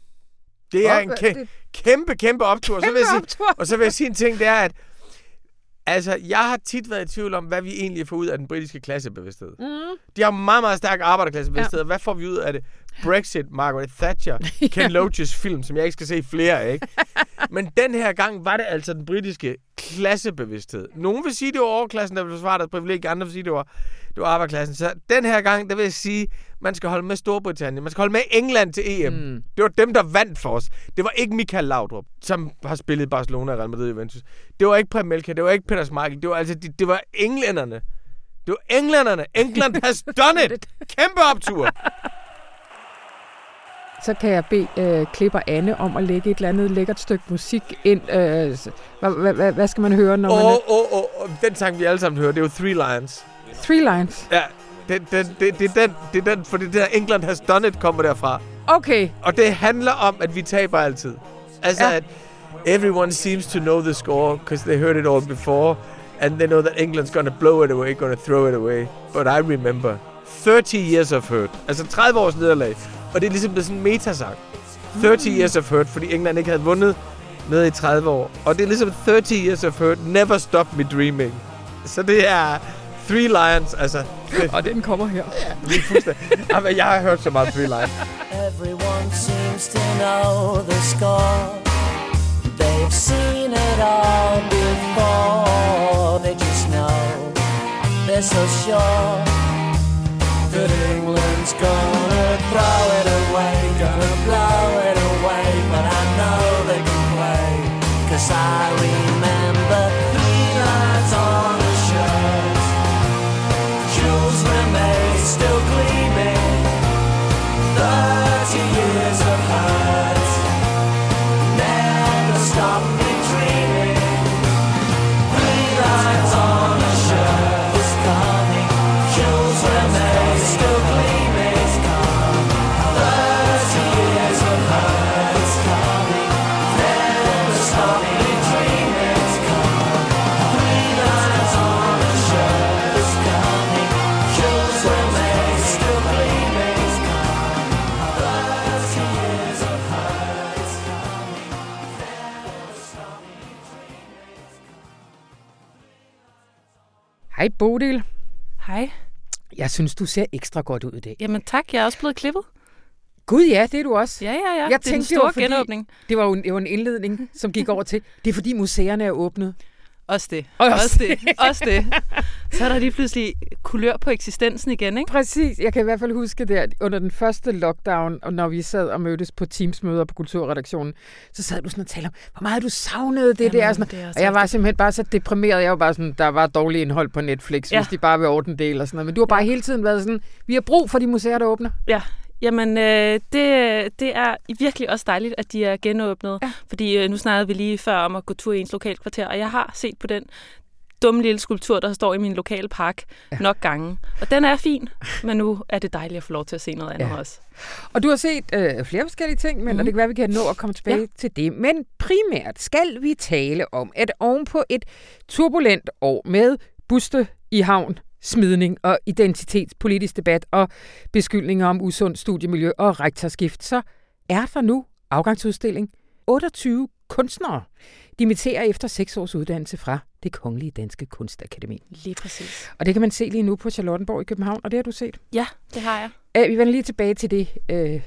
Det er Og, en øh, kæ- det- kæmpe, kæmpe optur. Så vil jeg sige, optur. og så vil jeg sige en ting, det er, at altså, jeg har tit været i tvivl om, hvad vi egentlig får ud af den britiske klassebevidsthed. Mm. De har meget, meget stærk arbejderklassebevidsthed. Ja. Hvad får vi ud af det? Brexit, Margaret Thatcher, Ken Loaches film, som jeg ikke skal se flere af, ikke? Men den her gang var det altså den britiske klassebevidsthed. Nogen vil sige, det var overklassen, der ville forsvare deres privilegier. Andre vil sige, det var, det var arbejderklassen. Så den her gang, der vil jeg sige, man skal holde med Storbritannien. Man skal holde med England til EM. Mm. Det var dem, der vandt for os. Det var ikke Michael Laudrup, som har spillet Barcelona, Real Madrid, Juventus. Det var ikke Prem Melka, det var ikke Peter Schmeichel. Det var altså, det, det var englænderne. Det var englænderne. England has done it. Kæmpe optur. Så kan jeg bede øh, klipper Anne om at lægge et eller andet lækkert stykke musik ind. Øh, hvad, hvad, hvad, skal man høre, når man... Åh, åh, åh, åh, den sang, vi alle sammen hører, det er jo Three Lions. Three Lines. Ja, det, det, det, det, er den, det er den, for det der England has done it kommer derfra. Okay. Og det handler om, at vi taber altid. Altså, ja. at everyone seems to know the score, because they heard it all before, and they know that England's gonna blow it away, gonna throw it away. But I remember 30 years of hurt. Altså 30 års nederlag. Og det er ligesom blevet sådan en metasang. 30 years of hurt, fordi England ikke havde vundet noget i 30 år. Og det er ligesom 30 years of hurt, never stop me dreaming. Så det er Three Lions, altså... Det, Og den kommer her. lige fuldstændig. Jamen, jeg har hørt så meget Three Lions. Everyone seems to know the score. They've seen it all before. They just know they're so sure that England's gonna throw it away, gonna blow it away. But I know they can play, cause I Hej Bodil. Hej. Jeg synes, du ser ekstra godt ud i dag. Jamen tak, jeg er også blevet klippet. Gud ja, det er du også. Ja, ja, ja. Jeg det er tænkte, den det store var fordi- genåbning. Det var jo en, det var en indledning, som gik over til, det er fordi museerne er åbnet. Også det. Også Også det. Også det. Så er der lige pludselig kulør på eksistensen igen, ikke? Præcis. Jeg kan i hvert fald huske der, under den første lockdown, og når vi sad og mødtes på Teams-møder på Kulturredaktionen, så sad du sådan og talte om, hvor meget du savnede det Jamen, der. Og, sådan, det og jeg var simpelthen bare så deprimeret. Jeg var bare sådan, der var dårligt indhold på Netflix, ja. Ja. hvis de bare vil ordne det eller sådan noget. Men du har bare hele tiden været sådan, vi har brug for de museer, der åbner. Ja. Jamen, øh, det, det er virkelig også dejligt, at de er genåbnet. Ja. Fordi øh, nu snakkede vi lige før om at gå tur i ens lokalkvarter, og jeg har set på den dumme lille skulptur, der står i min lokale park ja. nok gange. Og den er fin, men nu er det dejligt at få lov til at se noget andet Ja. også. Og du har set øh, flere forskellige ting, men mm. og det kan være, vi kan nå at komme tilbage ja. til det. Men primært skal vi tale om, at ovenpå et turbulent år med buste i havn, smidning og identitetspolitisk debat og beskyldninger om usund studiemiljø og rektorskift, så er der nu afgangsudstilling. 28 kunstnere dimitterer efter seks års uddannelse fra det Kongelige Danske Kunstakademi. Lige præcis. Og det kan man se lige nu på Charlottenborg i København, og det har du set. Ja, det har jeg. Øh, vi vender lige tilbage til det øh, øh,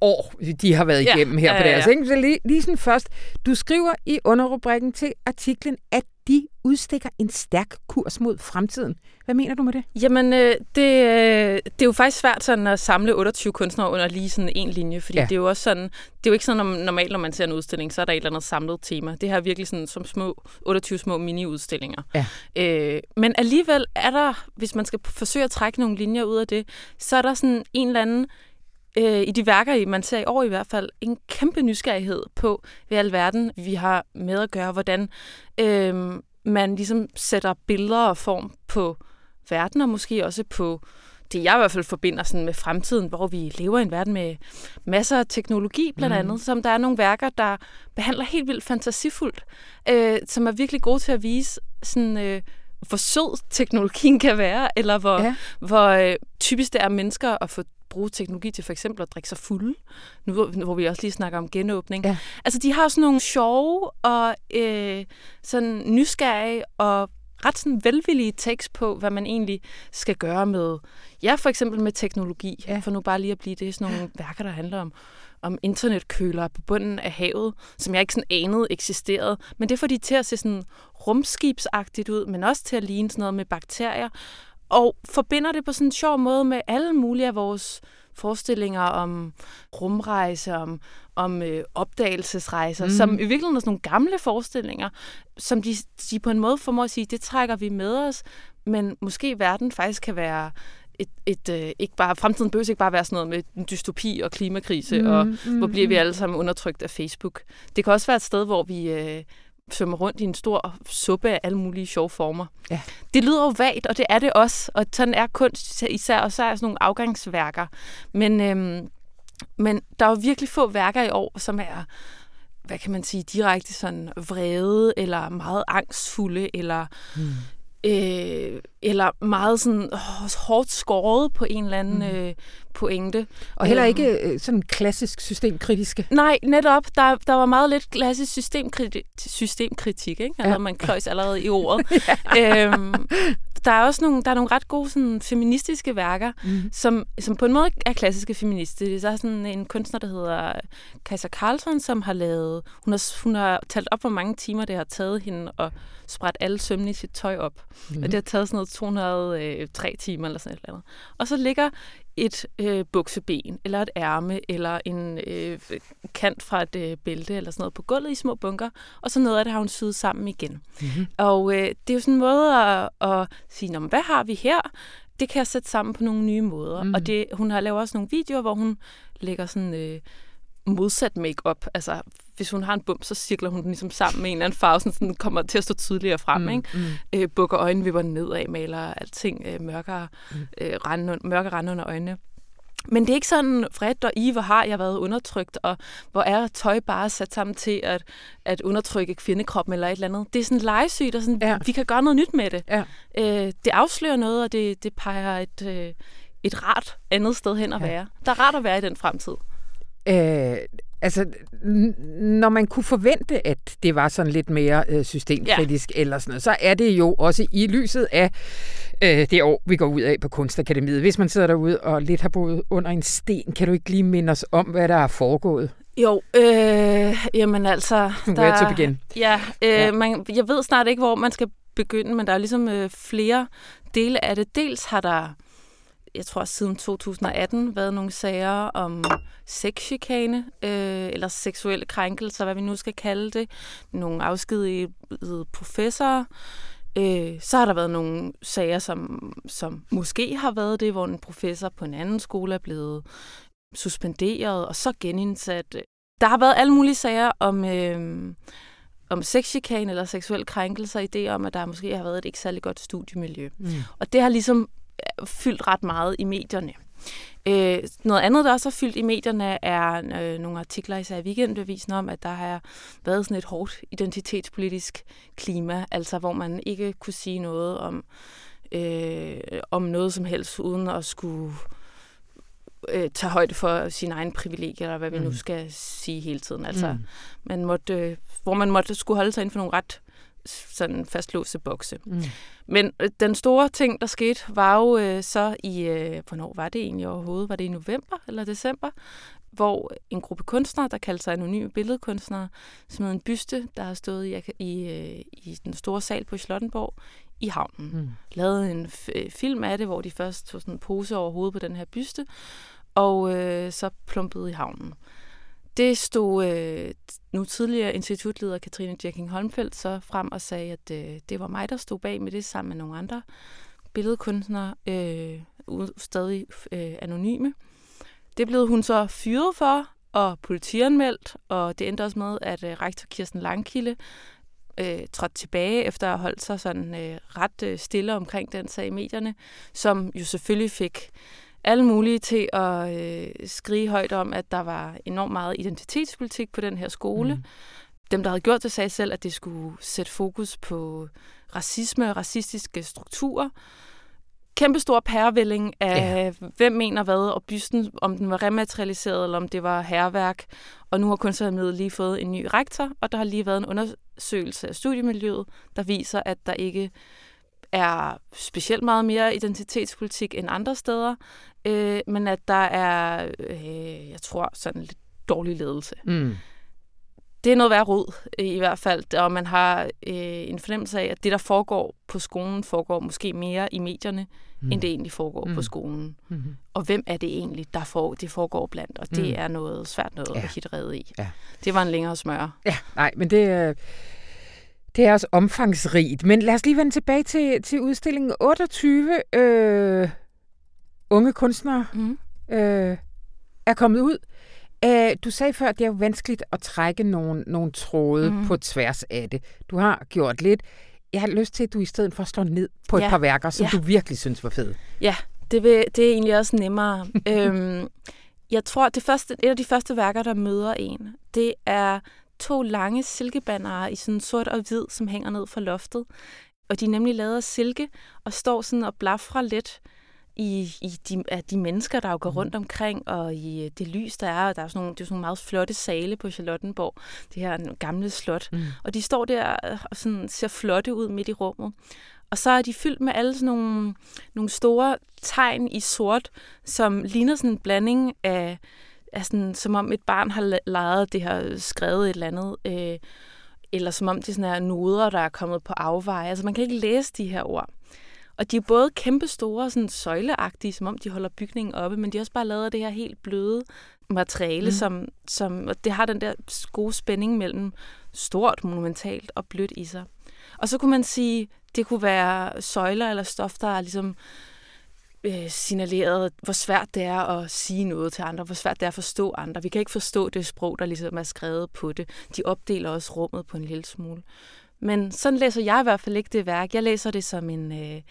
år, de har været Ja, igennem her ja, på ja, deres. ja. Ikke? Så lige, lige sådan først, du skriver i underrubrikken til artiklen, at de udstikker en stærk kurs mod fremtiden. Hvad mener du med det? Jamen, øh, det, øh, det er jo faktisk svært sådan at samle 28 kunstnere under lige sådan en linje, fordi Ja. det er jo også sådan, det er jo ikke sådan når- normalt, når man ser en udstilling, så er der et eller andet samlet tema. Det her er virkelig sådan som små, 28 små mini-udstillinger. Ja. Øh, men alligevel er der, hvis man skal forsøge at trække nogle linjer ud af det, så er der sådan en eller anden øh, i de værker, I- man ser i år i hvert fald, en kæmpe nysgerrighed på, hvad alverden vi har med at gøre, hvordan øh, man ligesom sætter billeder og form på verden, og måske også på det, jeg i hvert fald forbinder sådan med fremtiden, hvor vi lever i en verden med masser af teknologi, blandt andet, som der er nogle værker, der behandler helt vildt fantasifuldt, øh, som er virkelig gode til at vise sådan... Øh, hvor sød teknologien kan være, eller hvor, ja. hvor øh, typisk det er mennesker at få bruge teknologi til for eksempel at drikke sig fulde, nu hvor, vi også lige snakker om genåbning. Ja. Altså, de har sådan nogle sjove og øh, sådan nysgerrige og ret sådan velvillige tekst på, hvad man egentlig skal gøre med, ja, for eksempel med teknologi, Ja. ja. for nu bare lige at blive det, sådan nogle værker, der handler om, om internetkøler på bunden af havet, som jeg ikke sådan anede eksisterede. Men det får de til at se sådan rumskibsagtigt ud, men også til at ligne sådan noget med bakterier. Og forbinder det på sådan en sjov måde med alle mulige af vores forestillinger om rumrejse, om, om øh, opdagelsesrejser, Mm. mm. som i virkeligheden er sådan nogle gamle forestillinger, som de, de på en måde formår at sige, det trækker vi med os, men måske verden faktisk kan være et, et øh, ikke bare, fremtiden behøver ikke bare være sådan noget med en dystopi og klimakrise, mm, og hvor bliver vi alle sammen undertrykt af Facebook. Det kan også være et sted, hvor vi øh, svømmer rundt i en stor suppe af alle mulige sjove former. Ja. Det lyder jo vagt, og det er det også, og sådan er kunst især, og så er sådan nogle afgangsværker. Men, øhm, men der er jo virkelig få værker i år, som er hvad kan man sige, direkte sådan vrede, eller meget angstfulde, eller, Hmm. øh, eller meget sådan hårdt skåret på en eller anden Mm. øh, pointe. Og heller Øhm. ikke øh, sådan klassisk systemkritiske. Nej, netop. Der, der var meget lidt klassisk systemkriti- systemkritik, ikke? Altså, Ja. ja. man kløjs allerede i ordet. øhm, der er også nogle, der er nogle ret gode sådan, feministiske værker, Mm. som, som på en måde er klassiske feminister. Der er sådan en kunstner, der hedder Kajsa Carlson, som har lavet... Hun har, hun har talt op, hvor mange timer det har taget hende at sprætte alle sømne i sit tøj op. Mm. Og det har taget sådan noget 203 timer eller sådan et eller andet. Og så ligger et øh, bukseben, eller et ærme, eller en øh, kant fra et øh, bælte, eller sådan noget på gulvet i små bunker, og så noget af det har hun syet sammen igen. Mm-hmm. Og øh, det er jo sådan en måde at, at sige, Nå, men hvad har vi her? Det kan jeg sætte sammen på nogle nye måder. Mhm. Mm. Og det, hun har lavet også nogle videoer, hvor hun lægger sådan øh, modsat make-up. Altså, hvis hun har en bum, så cirkler hun den ligesom sammen med en eller anden farve, sådan, så den kommer til at stå tydeligere frem. Mm. Ikke? Mm. øh, bukker øjenvipperne nedad, maler alting øh, mørkere, øh, rande, mørke rande under øjnene. Men det er ikke sådan, Fred og I, hvor har jeg været undertrykt, og hvor er tøj bare sat sammen til at, at undertrykke kvindekroppen eller et eller andet. Det er sådan legesygt, og sådan, ja. vi kan gøre noget nyt med det. Ja. Øh, det afslører noget, og det, det peger et, øh, et rart andet sted hen at Ja. være. Der er rart at være i den fremtid. Øh, altså, når man kunne forvente, at det var sådan lidt mere øh, systemkritisk ja. eller sådan noget, så er det jo også i lyset af øh, det år, vi går ud af på Kunstakademiet. Hvis man sidder derude og lidt har boet under en sten, kan du ikke lige minde os om, hvad der er foregået? Jo, øh, jamen altså... Where to begin? Ja, øh, Ja. ja. Man, jeg ved snart ikke, hvor man skal begynde, men der er ligesom øh, flere dele af det. Dels har der, jeg tror siden 2018, været nogle sager om sexchikane, øh, eller seksuelle krænkelser, hvad vi nu skal kalde det. Nogle afskedige professorer. Øh, så har der været nogle sager, som, som måske har været det, hvor en professor på en anden skole er blevet suspenderet og så genindsat. Der har været alle mulige sager om, øh, om sexchikane eller seksuel krænkelse, og idé om, at der måske har været et ikke særlig godt studiemiljø. Mm. Og det har ligesom fyldt ret meget i medierne. Øh, noget andet, der også har fyldt i medierne, er øh, nogle artikler især i Weekendavisen om, at der har været sådan et hårdt identitetspolitisk klima, altså hvor man ikke kunne sige noget om, øh, om noget som helst, uden at skulle øh, tage højde for sin egen privilegier, eller hvad vi Mm. nu skal sige hele tiden. Altså, Mm. man måtte, øh, hvor man måtte skulle holde sig inden for nogle ret sådan fastlåste bokse. Mm. Men øh, den store ting, der skete, var jo øh, så i, øh, hvornår var det egentlig overhovedet? Var det i november eller december? Hvor en gruppe kunstnere, der kaldte sig anonyme billedkunstnere, smed en byste, der har stået i, i, øh, i den store sal på Slottenborg i havnen. Mm. Lavede en øh, film af det, hvor de først tog sådan en pose over hovedet på den her byste, og øh, så plumpede i havnen. Det stod øh, nu tidligere institutleder Katrine Djerking Holmfeldt så frem og sagde, at øh, det var mig, der stod bag med det sammen med nogle andre billedkunstnere, øh, stadig øh, anonyme. Det blev hun så fyret for og politianmeldt, og det endte også med, at øh, rektor Kirsten Langkilde øh, trådte tilbage efter at have holdt sig sådan øh, ret øh, stille omkring den sag i medierne, som jo selvfølgelig fik alle mulige til at øh, skrige højt om, at der var enormt meget identitetspolitik på den her skole. Mm. Dem, der havde gjort det, sagde selv, at det skulle sætte fokus på racisme og racistiske strukturer. Kæmpe stor pærevælling af, ja. hvem mener hvad, og bysten, om den var rematerialiseret, eller om det var herværk. Og nu har kunstakademiet lige fået en ny rektor, og der har lige været en undersøgelse af studiemiljøet, der viser, at der ikke er specielt meget mere identitetspolitik end andre steder, øh, men at der er, øh, jeg tror, sådan lidt dårlig ledelse. Mm. Det er noget værd rod, øh, i hvert fald, og man har øh, en fornemmelse af, at det, der foregår på skolen, foregår måske mere i medierne, mm. end det egentlig foregår mm. på skolen. Mm. Og hvem er det egentlig, der får, det foregår blandt? Og det Mm. er noget svært noget Ja. at hitte rede i. Ja. Det var en længere smør. Ja, nej, men det, øh, det er også omfangsrigt. Men lad os lige vende tilbage til, til udstillingen 28 øh, unge kunstnere Mm. øh, er kommet ud. Øh, du sagde før, at det er jo vanskeligt at trække nogle, nogle tråde mm. på tværs af det. Du har gjort lidt. Jeg har lyst til, at du i stedet for slår ned på et Ja. par værker, som Ja. du virkelig synes var fede. Ja, det, vil, det er egentlig også nemmere. øhm, jeg tror, det første, et af de første værker, der møder en, det er to lange silkebandere i sådan sort og hvid, som hænger ned fra loftet. Og de er nemlig lavet af silke og står sådan og blafrer lidt i, i de, af de mennesker, der jo går rundt omkring, og i øh, det lys, der er. Og der er sådan nogle, det er sådan nogle meget flotte sale på Charlottenborg, det her gamle slot. Mm. Og de står der øh, og sådan ser flotte ud midt i rummet. Og så er de fyldt med alle sådan nogle, nogle store tegn i sort, som ligner sådan en blanding af, af sådan, som om et barn har leget det har skrevet et eller andet, øh, eller som om det sådan er noder, der er kommet på afveje. Altså man kan ikke læse de her ord. Og de er både kæmpe store, sådan søjleagtige, som om de holder bygningen oppe, men de er også bare lavet af det her helt bløde materiale, Mm. mm. som, som og det har den der gode spænding mellem stort, monumentalt og blødt i sig. Og så kunne man sige, det kunne være søjler eller stof, der er ligesom øh, signaleret, hvor svært det er at sige noget til andre, hvor svært det er at forstå andre. Vi kan ikke forstå det sprog, der ligesom er skrevet på det. De opdeler også rummet på en lille smule. Men sådan læser jeg i hvert fald ikke det værk. Jeg læser det som en, øh,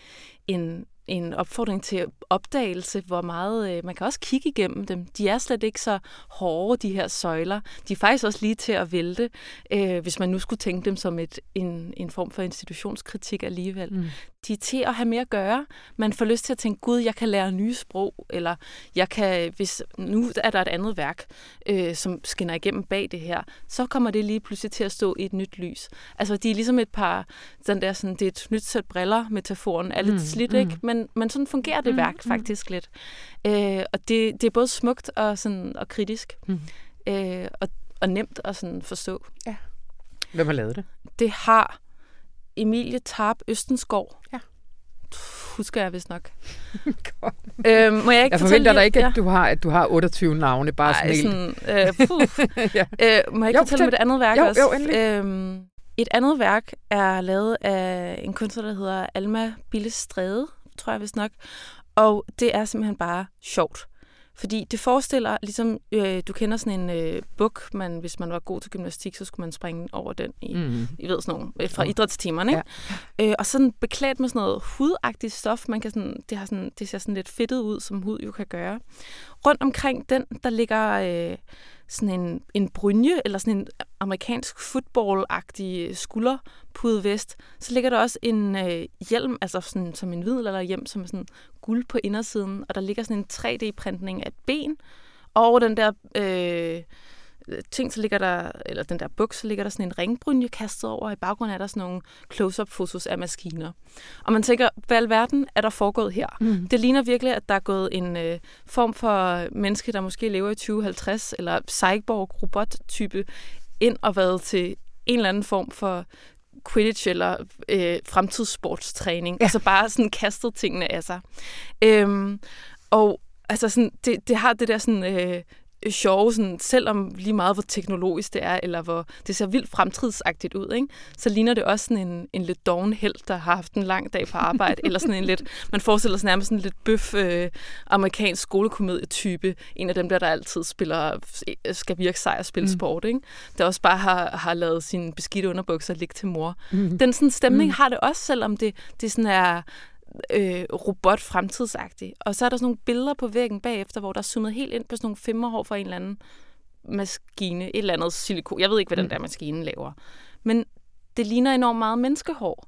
en, en opfordring til opdagelse, hvor meget... Øh, man kan også kigge igennem dem. De er slet ikke så hårde, de her søjler. De er faktisk også lige til at vælte, øh, hvis man nu skulle tænke dem som et, en, en form for institutionskritik alligevel. Mm. De er til at have mere at gøre. Man får lyst til at tænke, gud, jeg kan lære nye sprog, eller jeg kan, hvis nu er der et andet værk, øh, som skinner igennem bag det her, så kommer det lige pludselig til at stå i et nyt lys. Altså, de er ligesom et par, den der sådan, det er et nyt sæt briller, metaforen er lidt Mm, mm, slidt, mm. ikke? Men, men sådan fungerer det Mm, værk mm. faktisk lidt. Øh, og det, det er både smukt og, sådan, og kritisk, Mm. øh, og, og nemt at sådan forstå. Hvem har lavet det? Det har Emilie Tarp Østenskov. Ja. Husker jeg vist nok. Øhm, må jeg ikke Jeg fortælle forventer dig ikke, ja. at du har, at du har 28 navne, bare Ej, sådan sådan, øh, puh. ja. øh, må jeg ikke Jo, fortælle fortæl. om et andet værk Jo, også? jo, endelig. Øhm, et andet værk er lavet af en kunstner, der hedder Alma Bille Stræde, tror jeg vist nok. Og det er simpelthen bare sjovt. Fordi det forestiller, ligesom øh, du kender sådan en øh, buk, man, hvis man var god til gymnastik, så skulle man springe over den i, Mm. I ved sådan nogle, øh, fra idrætstimerne, ikke? Ja. Øh, og sådan beklædt med sådan noget hudagtigt stof. Man kan sådan, det, har sådan, det ser sådan lidt fedtet ud, som hud jo kan gøre. Rundt omkring den, der ligger øh, sådan en, en brynje, eller sådan en amerikansk football-agtig skulderpudevest. Så ligger der også en øh, hjelm, altså sådan, som en hvid eller hjelm, som er sådan guld på indersiden. Og der ligger sådan en 3D-printning af et ben. Og over den der øh, ting, så ligger der, eller den der buks, så ligger der sådan en ringbrynje kastet over, og i baggrunden er der sådan nogle close-up-fotos af maskiner. Og man tænker, hvad alverden er der foregået her? Mm. Det ligner virkelig, at der er gået en øh, form for menneske, der måske lever i 2050, eller cyborg-robot-type, ind og været til en eller anden form for Quidditch eller øh, fremtidssportstræning. Ja. Altså bare sådan kastet tingene af sig. Øhm, og altså sådan, det, det har det der sådan... Øh, sjove, sådan, selvom lige meget hvor teknologisk det er, eller hvor det ser vildt fremtidsagtigt ud, ikke? så ligner det også sådan en, en lidt doven held, der har haft en lang dag på arbejde, eller sådan en lidt, man forestiller sig nærmest sådan en lidt bøf øh, amerikansk skolekomedietype, en af dem der, der altid spiller, skal virke sej og spille mm. sport, ikke? der også bare har, har lavet sine beskidte underbukser ligge til mor. Mm. Den sådan stemning Mm. har det også, selvom det, det sådan er øh, robot-fremtidsagtigt. Og så er der sådan nogle billeder på væggen bagefter, hvor der er zoomet helt ind på sådan nogle femmerhår fra en eller anden maskine, et eller andet silikon. Jeg ved ikke, hvad den Mm. der maskine laver. Men det ligner enormt meget menneskehår.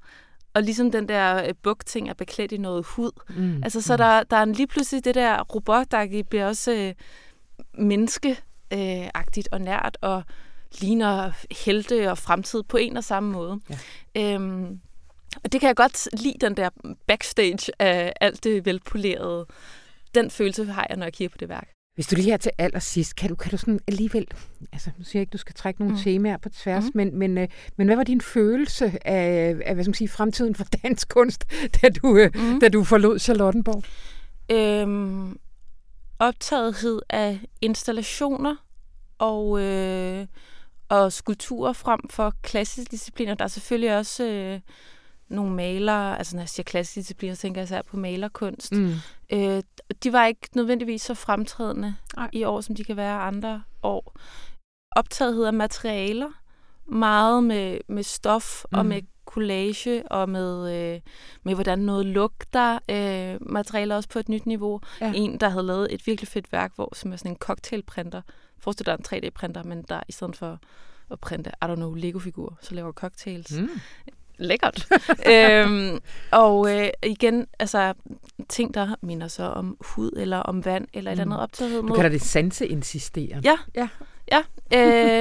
Og ligesom den der øh, buk-ting er beklædt i noget hud. Mm. Altså, så der, der er en lige pludselig det der robot, der bliver også øh, menneskeagtigt og nært, og ligner helte og fremtid på en og samme måde. Ja. Øhm, og det kan jeg godt lide, den der backstage af alt det velpolerede. Den følelse har jeg, når jeg kigger på det værk. Hvis du lige her til allersidst, kan du, kan du sådan alligevel, altså nu siger jeg ikke, du skal trække nogle Mm. temaer på tværs, Mm. mm. men, men, øh, men hvad var din følelse af, af hvad skal man sige, fremtiden for dansk kunst, da du, øh, Mm. da du forlod Charlottenborg? Øhm, optagethed af installationer og, øh, og skulpturer frem for klassiske discipliner. Der er selvfølgelig også øh, nogle malere, altså når jeg siger klassiske discipliner, tænker jeg især på malerkunst. Mm. Øh, de var ikke nødvendigvis så fremtrædende Nej. i år, som de kan være andre år. Optagethed af materialer, meget med, med stof mm. og med collage og med, øh, med hvordan noget lugter. Øh, materialer også på et nyt niveau. Ja. En, der havde lavet et virkelig fedt værk, hvor som er sådan en cocktailprinter. Forestil dig en 3D-printer, men der i stedet for at printe, I don't know, Lego-figurer, så laver cocktails. Mm. Lækkert. øhm, og øh, igen, altså ting, der minder så om hud eller om vand eller et Mm. andet optagethed Du mod. kalder det sanseinsisterende. Ja. ja. Ja,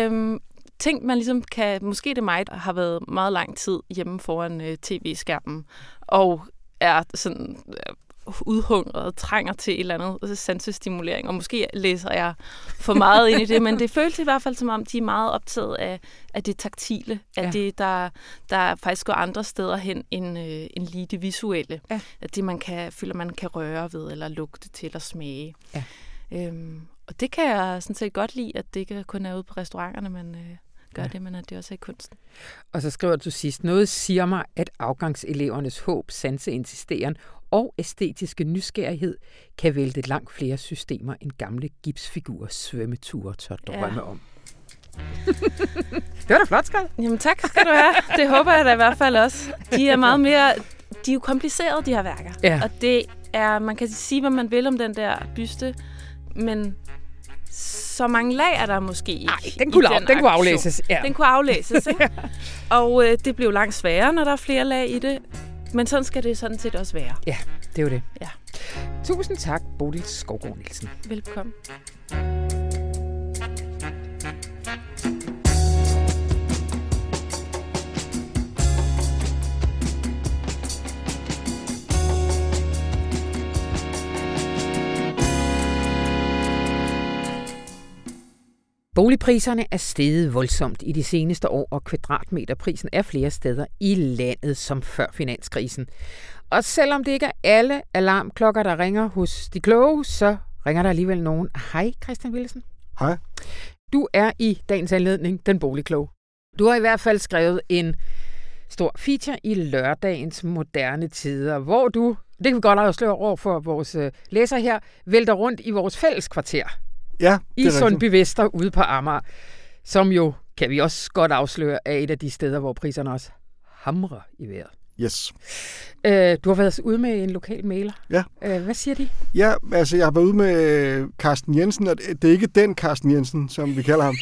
øhm, ting, man ligesom kan... Måske det er mig, der har været meget lang tid hjemme foran øh, tv-skærmen, og er sådan øh, udhungret og trænger til et eller andet sansestimulering, og måske læser jeg for meget ind i det, men det føles i hvert fald som om, de er meget optaget af, af det taktile, af Ja. det, der, der faktisk går andre steder hen end, øh, end lige det visuelle. Ja. At det, man kan, føler, man kan røre ved, eller lugte til, eller smage. Ja. Øhm, og det kan jeg sådan set godt lide, at det ikke kun er ude på restauranterne, man øh, gør Ja. det, men at det også er i kunsten. Og så skriver du sidst, noget siger mig, at afgangselevernes håb, sanseinsisteren og æstetiske nysgerrighed kan vælte langt flere systemer end gamle gipsfigurer svømmeture tør Ja. drømme om. det var da flot skrevet. Jamen tak skal du have. Det håber jeg da i hvert fald også. De er meget mere... De er jo komplicerede, de her værker. Ja. Og det er... Man kan sige, hvad man vil om den der byste, men så mange lag er der måske ikke Nej, den kunne, af, den kunne aflæses. Ja. Den kunne aflæses, ikke? Og øh, det blev langt sværere, når der er flere lag i det. Men sådan skal det sådan set også være. ja, det er jo det. Ja. Tusind tak, Bodil Skovgaard Nielsen. Velkommen. Boligpriserne er steget voldsomt i de seneste år, og kvadratmeterprisen er flere steder i landet som før finanskrisen. Og selvom det ikke er alle alarmklokker, der ringer hos de kloge, så ringer der alligevel nogen. Hej, Christian Wilson. Hej. Du er i dagens anledning den boligkloge. Du har i hvert fald skrevet en stor feature i lørdagens moderne tider, hvor du, det kan vi godt afsløre over for vores øh, læser her, vælter rundt i vores fælleskvarter Ja, i det rigtigt. Sundby Vester ude på Amager, som jo, kan vi også godt afsløre, er et af de steder, hvor priserne også hamrer i vejret. Yes. Øh, du har været ude med en lokal mailer. Ja. Øh, hvad siger de? Ja, altså jeg har været ude med Carsten Jensen, og det er ikke den Carsten Jensen, som vi kalder ham.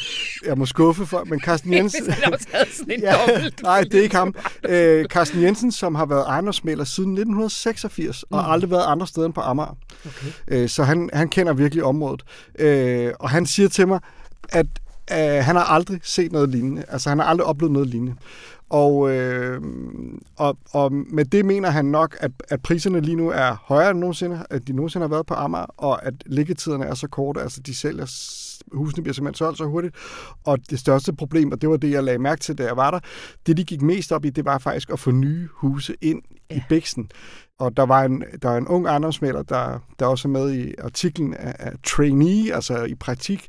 Jeg må skuffe for, men Carsten Jensen... Hvis han også havde sådan en Ja, dobbelt. nej, det er ikke ham. Øh, Carsten Jensen, som har været ejendomsmælder siden 1986, og aldrig været andre steder end på Amager. Okay. Øh, så han, han kender virkelig området. Øh, og han siger til mig, at øh, han har aldrig set noget lignende. Altså, han har aldrig oplevet noget lignende. Og, øh, og, og med det mener han nok, at, at priserne lige nu er højere end nogensinde, at de nogensinde har været på Amager, og at liggetiderne er så korte, altså de sælger, husene bliver simpelthen solgt så hurtigt. Og det største problem, og det var det, jeg lagde mærke til, da jeg var der, det de gik mest op i, det var faktisk at få nye huse ind ja. i Bæksten. Og der var en, der var en ung ejendomsmælder, der, der også er med i artiklen af, af trainee, altså i praktik.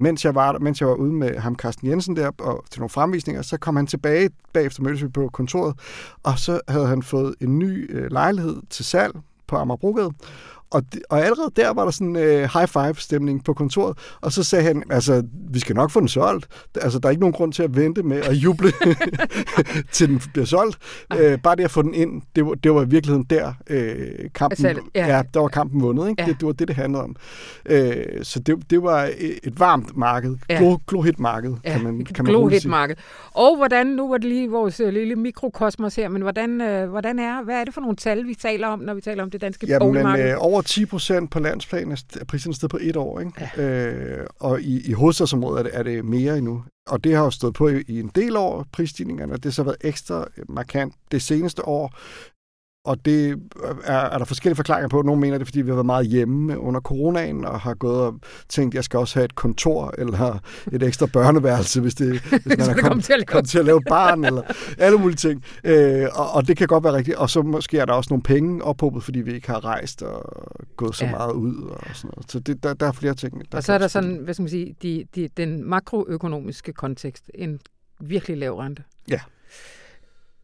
Mens jeg var mens jeg var ude med ham, Carsten Jensen, der og til nogle fremvisninger, så kom han tilbage bagefter mødtes vi på kontoret, og så havde han fået en ny øh, lejlighed til salg på Amagerbrogade. Og, og allerede der var der sådan øh, high five stemning på kontoret, og så sagde han, altså, vi skal nok få den solgt. Altså, der er ikke nogen grund til at vente med at juble, til den bliver solgt. Øh, bare det at få den ind, det var, det var i virkeligheden der øh, kampen, Altså, ja. ja. der var kampen vundet. Ikke? Ja. Ja. Det, det var det, det handlede om. Øh, så det, det var et varmt marked, Ja. ja. glohit marked, kan man, kan man roligt sige. marked. Og hvordan, nu var det lige vores øh, lille mikrokosmos her, men hvordan, øh, hvordan er, hvad er det for nogle tal, vi taler om, når vi taler om det danske Jamen, boligmarked? øh, over 10 procent på landsplan er er priserne stedet på et år. Ikke? Ja. Øh, og i, i hovedstadsområdet er det, er det mere endnu. Og det har jo stået på i, i en del år, prisstigningerne, og det har så været ekstra markant det seneste år. Og det er, er der forskellige forklaringer på. Nogle mener det, er, fordi vi har været meget hjemme under coronaen, og har gået og tænkt, at jeg skal også have et kontor, eller et ekstra børneværelse, hvis, det, hvis man er det kommer til kommet til at lave barn, eller alle mulige ting. Øh, og, og det kan godt være rigtigt. Og så måske er der også nogle penge ophobet, fordi vi ikke har rejst og gået så Ja. meget ud og sådan noget. Så det, der, der er flere ting. Der og så er der sådan, hvad skal man sige, de, de, den makroøkonomiske kontekst, en virkelig lav rente. Ja.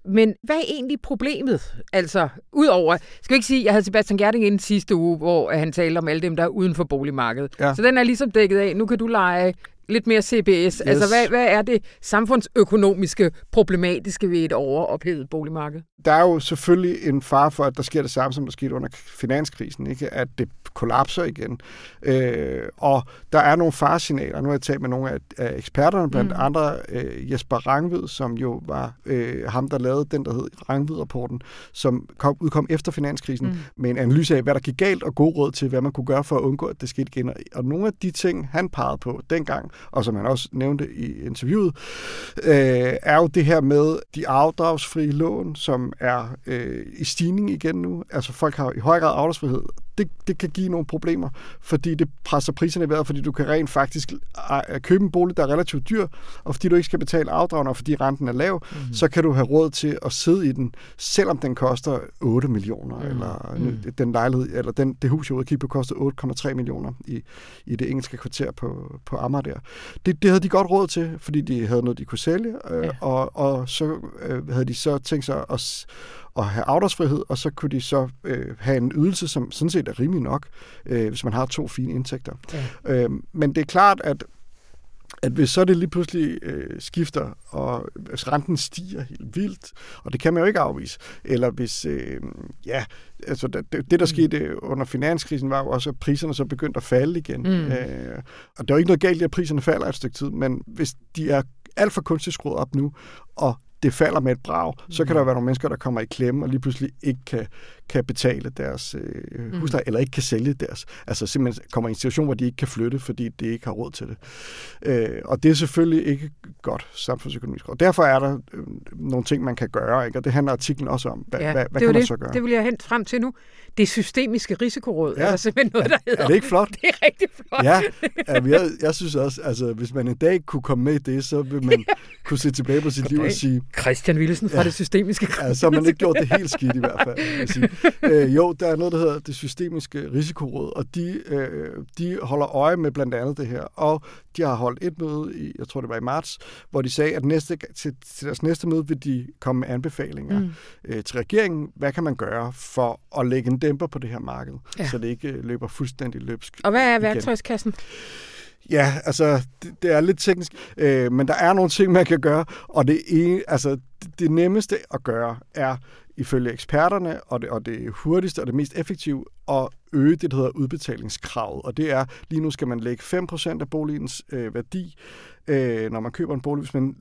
Men hvad er egentlig problemet? Altså, udover, skal vi ikke sige, jeg havde Sebastian Gerding inden sidste uge, hvor han talte om alle dem, der er uden for boligmarkedet. Ja. Så den er ligesom dækket af. Nu kan du lege lidt mere CBS. Yes. Altså, hvad, hvad er det samfundsøkonomiske problematiske ved et overophedet boligmarked? der er jo selvfølgelig en far for, at der sker det samme, som der skete under finanskrisen, ikke? at det kollapser igen. Øh, og der er nogle faresignaler. Nu har jeg talt med nogle af, af eksperterne, blandt mm. andre øh, Jesper Rangvid, som jo var øh, ham, der lavede den, der hed Rangvid-rapporten, som kom, udkom efter finanskrisen, mm. med en analyse af, hvad der gik galt, og god råd til, hvad man kunne gøre for at undgå, at det skete igen. Og- Og nogle af de ting, han pegede på dengang, og som han også nævnte i interviewet, øh, er jo det her med de afdragsfrie lån, som er øh, i stigning igen nu. Altså folk har i høj grad afdragsfrihed. Det, det kan give nogle problemer, fordi det presser priserne i vejret, fordi du kan rent faktisk købe en bolig, der er relativt dyr, og fordi du ikke skal betale afdragene, og fordi renten er lav, mm. så kan du have råd til at sidde i den, selvom den koster 8 millioner, mm. eller mm. den lejlighed, eller den, det hus, jeg ude på, koster 8,3 millioner i, i det engelske kvarter på, på Amager der. Det, det havde de godt råd til, fordi de havde noget, de kunne sælge, øh, ja. og, og så øh, havde de så tænkt sig at, at have afdragsfrihed, og så kunne de så øh, have en ydelse, som sådan set er rimelig nok, øh, hvis man har to fine indtægter. Ja. Øh, men det er klart, at at hvis så det lige pludselig øh, skifter, og altså, renten stiger helt vildt, og det kan man jo ikke afvise, eller hvis, øh, ja, altså det, det der skete under finanskrisen var jo også, at priserne så begyndte at falde igen. Mm. Øh, og der er jo ikke noget galt i, at priserne falder et stykke tid, men hvis de er alt for kunstigt skruet op nu, og det falder med et brag, så kan der være nogle mennesker, der kommer i klemme og lige pludselig ikke kan, kan betale deres øh, husleje, eller ikke kan sælge deres. Altså simpelthen kommer i en situation, hvor de ikke kan flytte, fordi de ikke har råd til det. Øh, og det er selvfølgelig ikke godt samfundsøkonomisk. Og derfor er der øh, nogle ting, man kan gøre, ikke? og det handler artiklen også om. Hvad, ja, hvad, hvad kan man det. så gøre? Det vil jeg hen frem til nu. Det systemiske risikoråd ja. Er der simpelthen noget, der hedder. Er det ikke flot? Det er rigtig flot. Ja, jeg, jeg synes også, altså hvis man en dag kunne komme med i det, så vil man kunne se tilbage på sit liv og Goddag. sige, Christian Willesen fra ja. det systemiske Ja, så har man ikke gjort det helt skidt i hvert fald. vil sige. øh, jo, der er noget, der hedder det systemiske risikoråd, og de, øh, de holder øje med blandt andet det her. Og de har holdt et møde, i, jeg tror det var i marts, hvor de sagde, at næste, til, til deres næste møde vil de komme med anbefalinger mm. øh, til regeringen. Hvad kan man gøre for at lægge en dæmper på det her marked, Ja. så det ikke øh, løber fuldstændig løbsk? Og hvad er værktøjskassen? Ja, altså, det, det er lidt teknisk, øh, men der er nogle ting, man kan gøre, og det, ene, altså, det, det nemmeste at gøre er, ifølge eksperterne, og det, og det hurtigste og det mest effektive, at øge det, der hedder udbetalingskravet. Og det er, lige nu skal man lægge 5% af boligens øh, værdi, øh, når man køber en bolig. Hvis, man,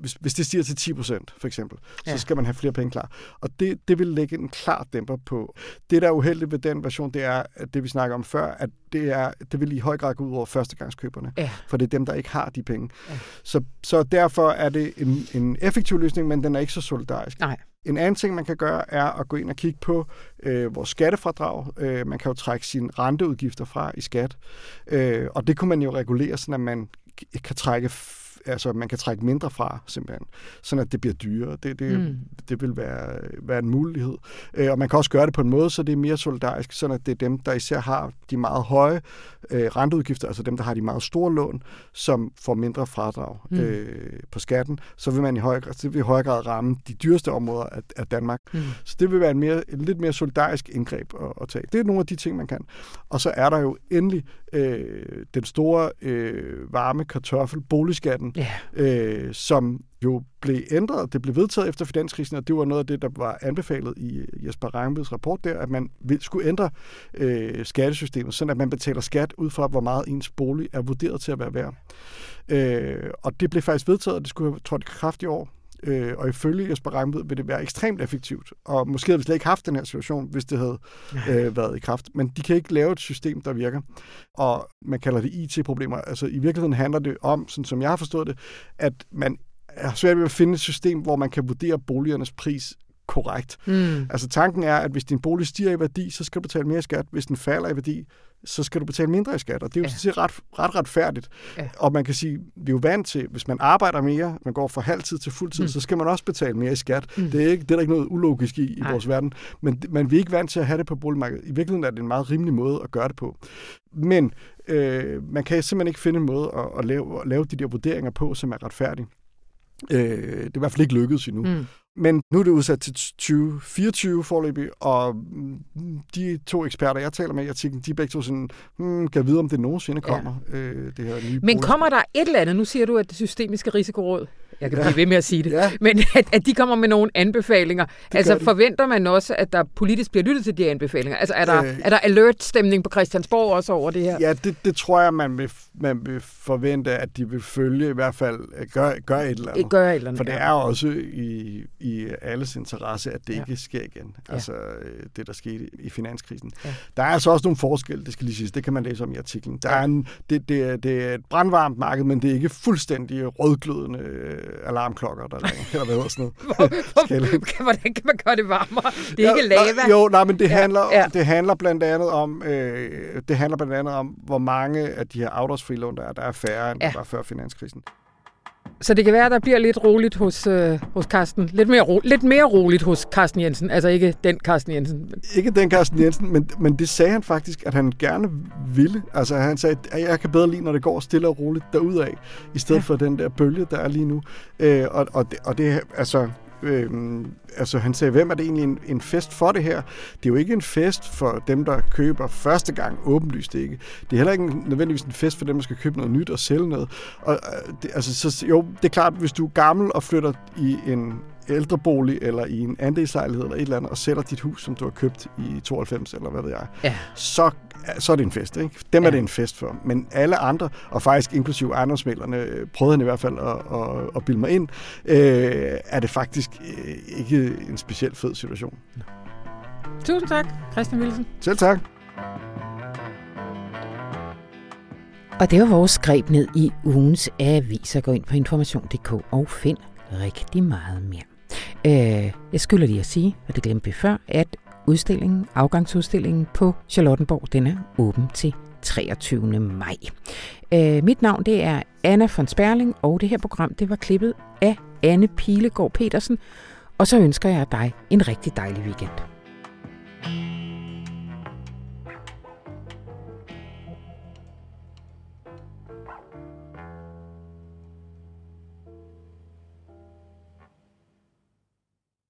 hvis, hvis det stiger til 10% for eksempel, ja. Så skal man have flere penge klar. Og det, det vil lægge en klar dæmper på. Det, der er uheldigt ved den version, det er, at det vi snakker om før, at det, er, det vil i høj grad gå ud over førstegangskøberne. Ja. For det er dem, der ikke har de penge. Ja. Så, så derfor er det en, en effektiv løsning, men den er ikke så solidarisk. Nej. En anden ting, man kan gøre, er at gå ind og kigge på øh, vores skattefradrag. Øh, man kan jo trække sine renteudgifter fra i skat. Øh, og det kunne man jo regulere, sådan at man kan trække altså man kan trække mindre fra, simpelthen, sådan at det bliver dyrere. Det, det, Mm. det vil være, være en mulighed. Øh, og man kan også gøre det på en måde, så det er mere solidarisk, sådan at det er dem, der især har de meget høje øh, renteudgifter, altså dem, der har de meget store lån, som får mindre fradrag Mm. øh, på skatten. Så vil man i høj, grad, det vil i høj grad ramme de dyreste områder af, af Danmark. Mm. Så det vil være en, mere, en lidt mere solidarisk indgreb at, at tage. Det er nogle af de ting, man kan. Og så er der jo endelig øh, den store øh, varme kartoffel, boligskatten, Ja. øh, som jo blev ændret. Det blev vedtaget efter finanskrisen, og det var noget af det, der var anbefalet i Jesper Rangvids rapport der, at man skulle ændre øh, skattesystemet, sådan at man betaler skat ud fra, hvor meget ens bolig er vurderet til at være værd. Øh, og det blev faktisk vedtaget, og det skulle have trådt i kraft i år. Øh, og ifølge Jesper Rangvid vil det være ekstremt effektivt. Og måske havde vi slet ikke haft den her situation, hvis det havde øh, været i kraft. Men de kan ikke lave et system, der virker. Og man kalder det IT-problemer. Altså i virkeligheden handler det om, sådan som jeg har forstået det, at man er svært ved at finde et system, hvor man kan vurdere boligernes pris korrekt. Mm. Altså tanken er, at hvis din bolig stiger i værdi, så skal du betale mere i skat. Hvis den falder i værdi, så skal du betale mindre i skat. Og det er jo Ja. sådan set ret, ret retfærdigt. Ja. Og man kan sige, vi er jo vant til, hvis man arbejder mere, man går fra halvtid til fuldtid, Mm. så skal man også betale mere i skat. Mm. Det, er ikke, det er der ikke noget ulogisk i i vores verden. Men, men vi er ikke vant til at have det på boligmarkedet. I virkeligheden er det en meget rimelig måde at gøre det på. Men øh, man kan simpelthen ikke finde en måde at, at, lave, at lave de der vurderinger på, som er retfærdige. Øh, det er i hvert fald ikke lykkedes endnu. Mm. Men nu er det udsat til 2024 forløbig, og mm, de to eksperter, jeg taler med i artiklen, de er begge to sådan, hmm, kan vide, om det nogensinde Ja. kommer, øh, det her nye Men kommer der et eller andet, nu siger du, at det systemiske risikoråd, jeg kan blive ved med at sige det, Ja. men at, at de kommer med nogle anbefalinger. altså gør de. forventer man også, at der politisk bliver lyttet til de anbefalinger? Altså er der, Øh. er der alert-stemning på Christiansborg også over det her? Ja, det, det tror jeg, man vil, man vil forvente, at de vil følge, i hvert fald øh, gøre gør et eller andet. Ikke gør et eller andet. For det ja. er jo også i, i alles interesse, at det Ja. ja. ikke sker igen. Ja. Altså øh, det, der skete i finanskrisen. Ja. Der er altså også nogle forskelle, det skal lige siges. Det kan man læse om i artiklen. Der er en, det, det, er, det er et brandvarmt marked, men det er ikke fuldstændig rødglødende øh, alarmklokker, der ringer. Eller hvad hedder sådan noget. Hvordan kan man gøre det varmere? Det er ikke lava. Nej, jo, nej, men det, Ja, handler, ja. ja. det handler blandt andet om, øh, det handler blandt andet om, hvor mange af de her afdragsfrilån, der er, der er færre, end Ja. ja. der var før finanskrisen. Så det kan være, at der bliver lidt roligt hos, øh, hos Carsten. Lidt mere, ro, lidt mere roligt hos Carsten Jensen. Altså ikke den Carsten Jensen. men- Ikke den Carsten Jensen, men, men det sagde han faktisk, at han gerne ville. Altså han sagde, at jeg kan bedre lide, når det går stille og roligt derudad, i stedet Ja. ja. for den der bølge, der er lige nu. Øh, og, og, det, og det, altså, Øh, altså han sagde, hvem er det egentlig en, en fest for det her? Det er jo ikke en fest for dem, der køber første gang, åbenlyst ikke. Det er heller ikke en- nødvendigvis en fest for dem, der skal købe noget nyt og sælge noget. Og, øh, det, altså, så, jo, det er klart, hvis du er gammel og flytter i en ældrebolig eller i en andelslejlighed eller et eller andet, og sælger dit hus, som du har købt i 92 eller hvad ved jeg, Ja. så, så er det en fest. Ikke? Dem Ja. er det en fest for. Men alle andre, og faktisk inklusive ejendomsmælerne, øh, prøvede han i hvert fald at, at, at bilde mig ind, øh, er det faktisk øh, ikke en specielt fed situation. Tusind tak, Christian Wilson. Selv tak. Og det var vores greb ned i ugens aviser. Gå ind på information.dk og find rigtig meget mere. Øh, jeg skylder lige at sige, og det glemte vi før, at udstillingen, afgangsudstillingen på Charlottenborg, den er åben til 23. maj. Øh, mit navn det er Anna von Sperling, og det her program det var klippet af Anne Pilegaard Petersen. Og så ønsker jeg dig en rigtig dejlig weekend.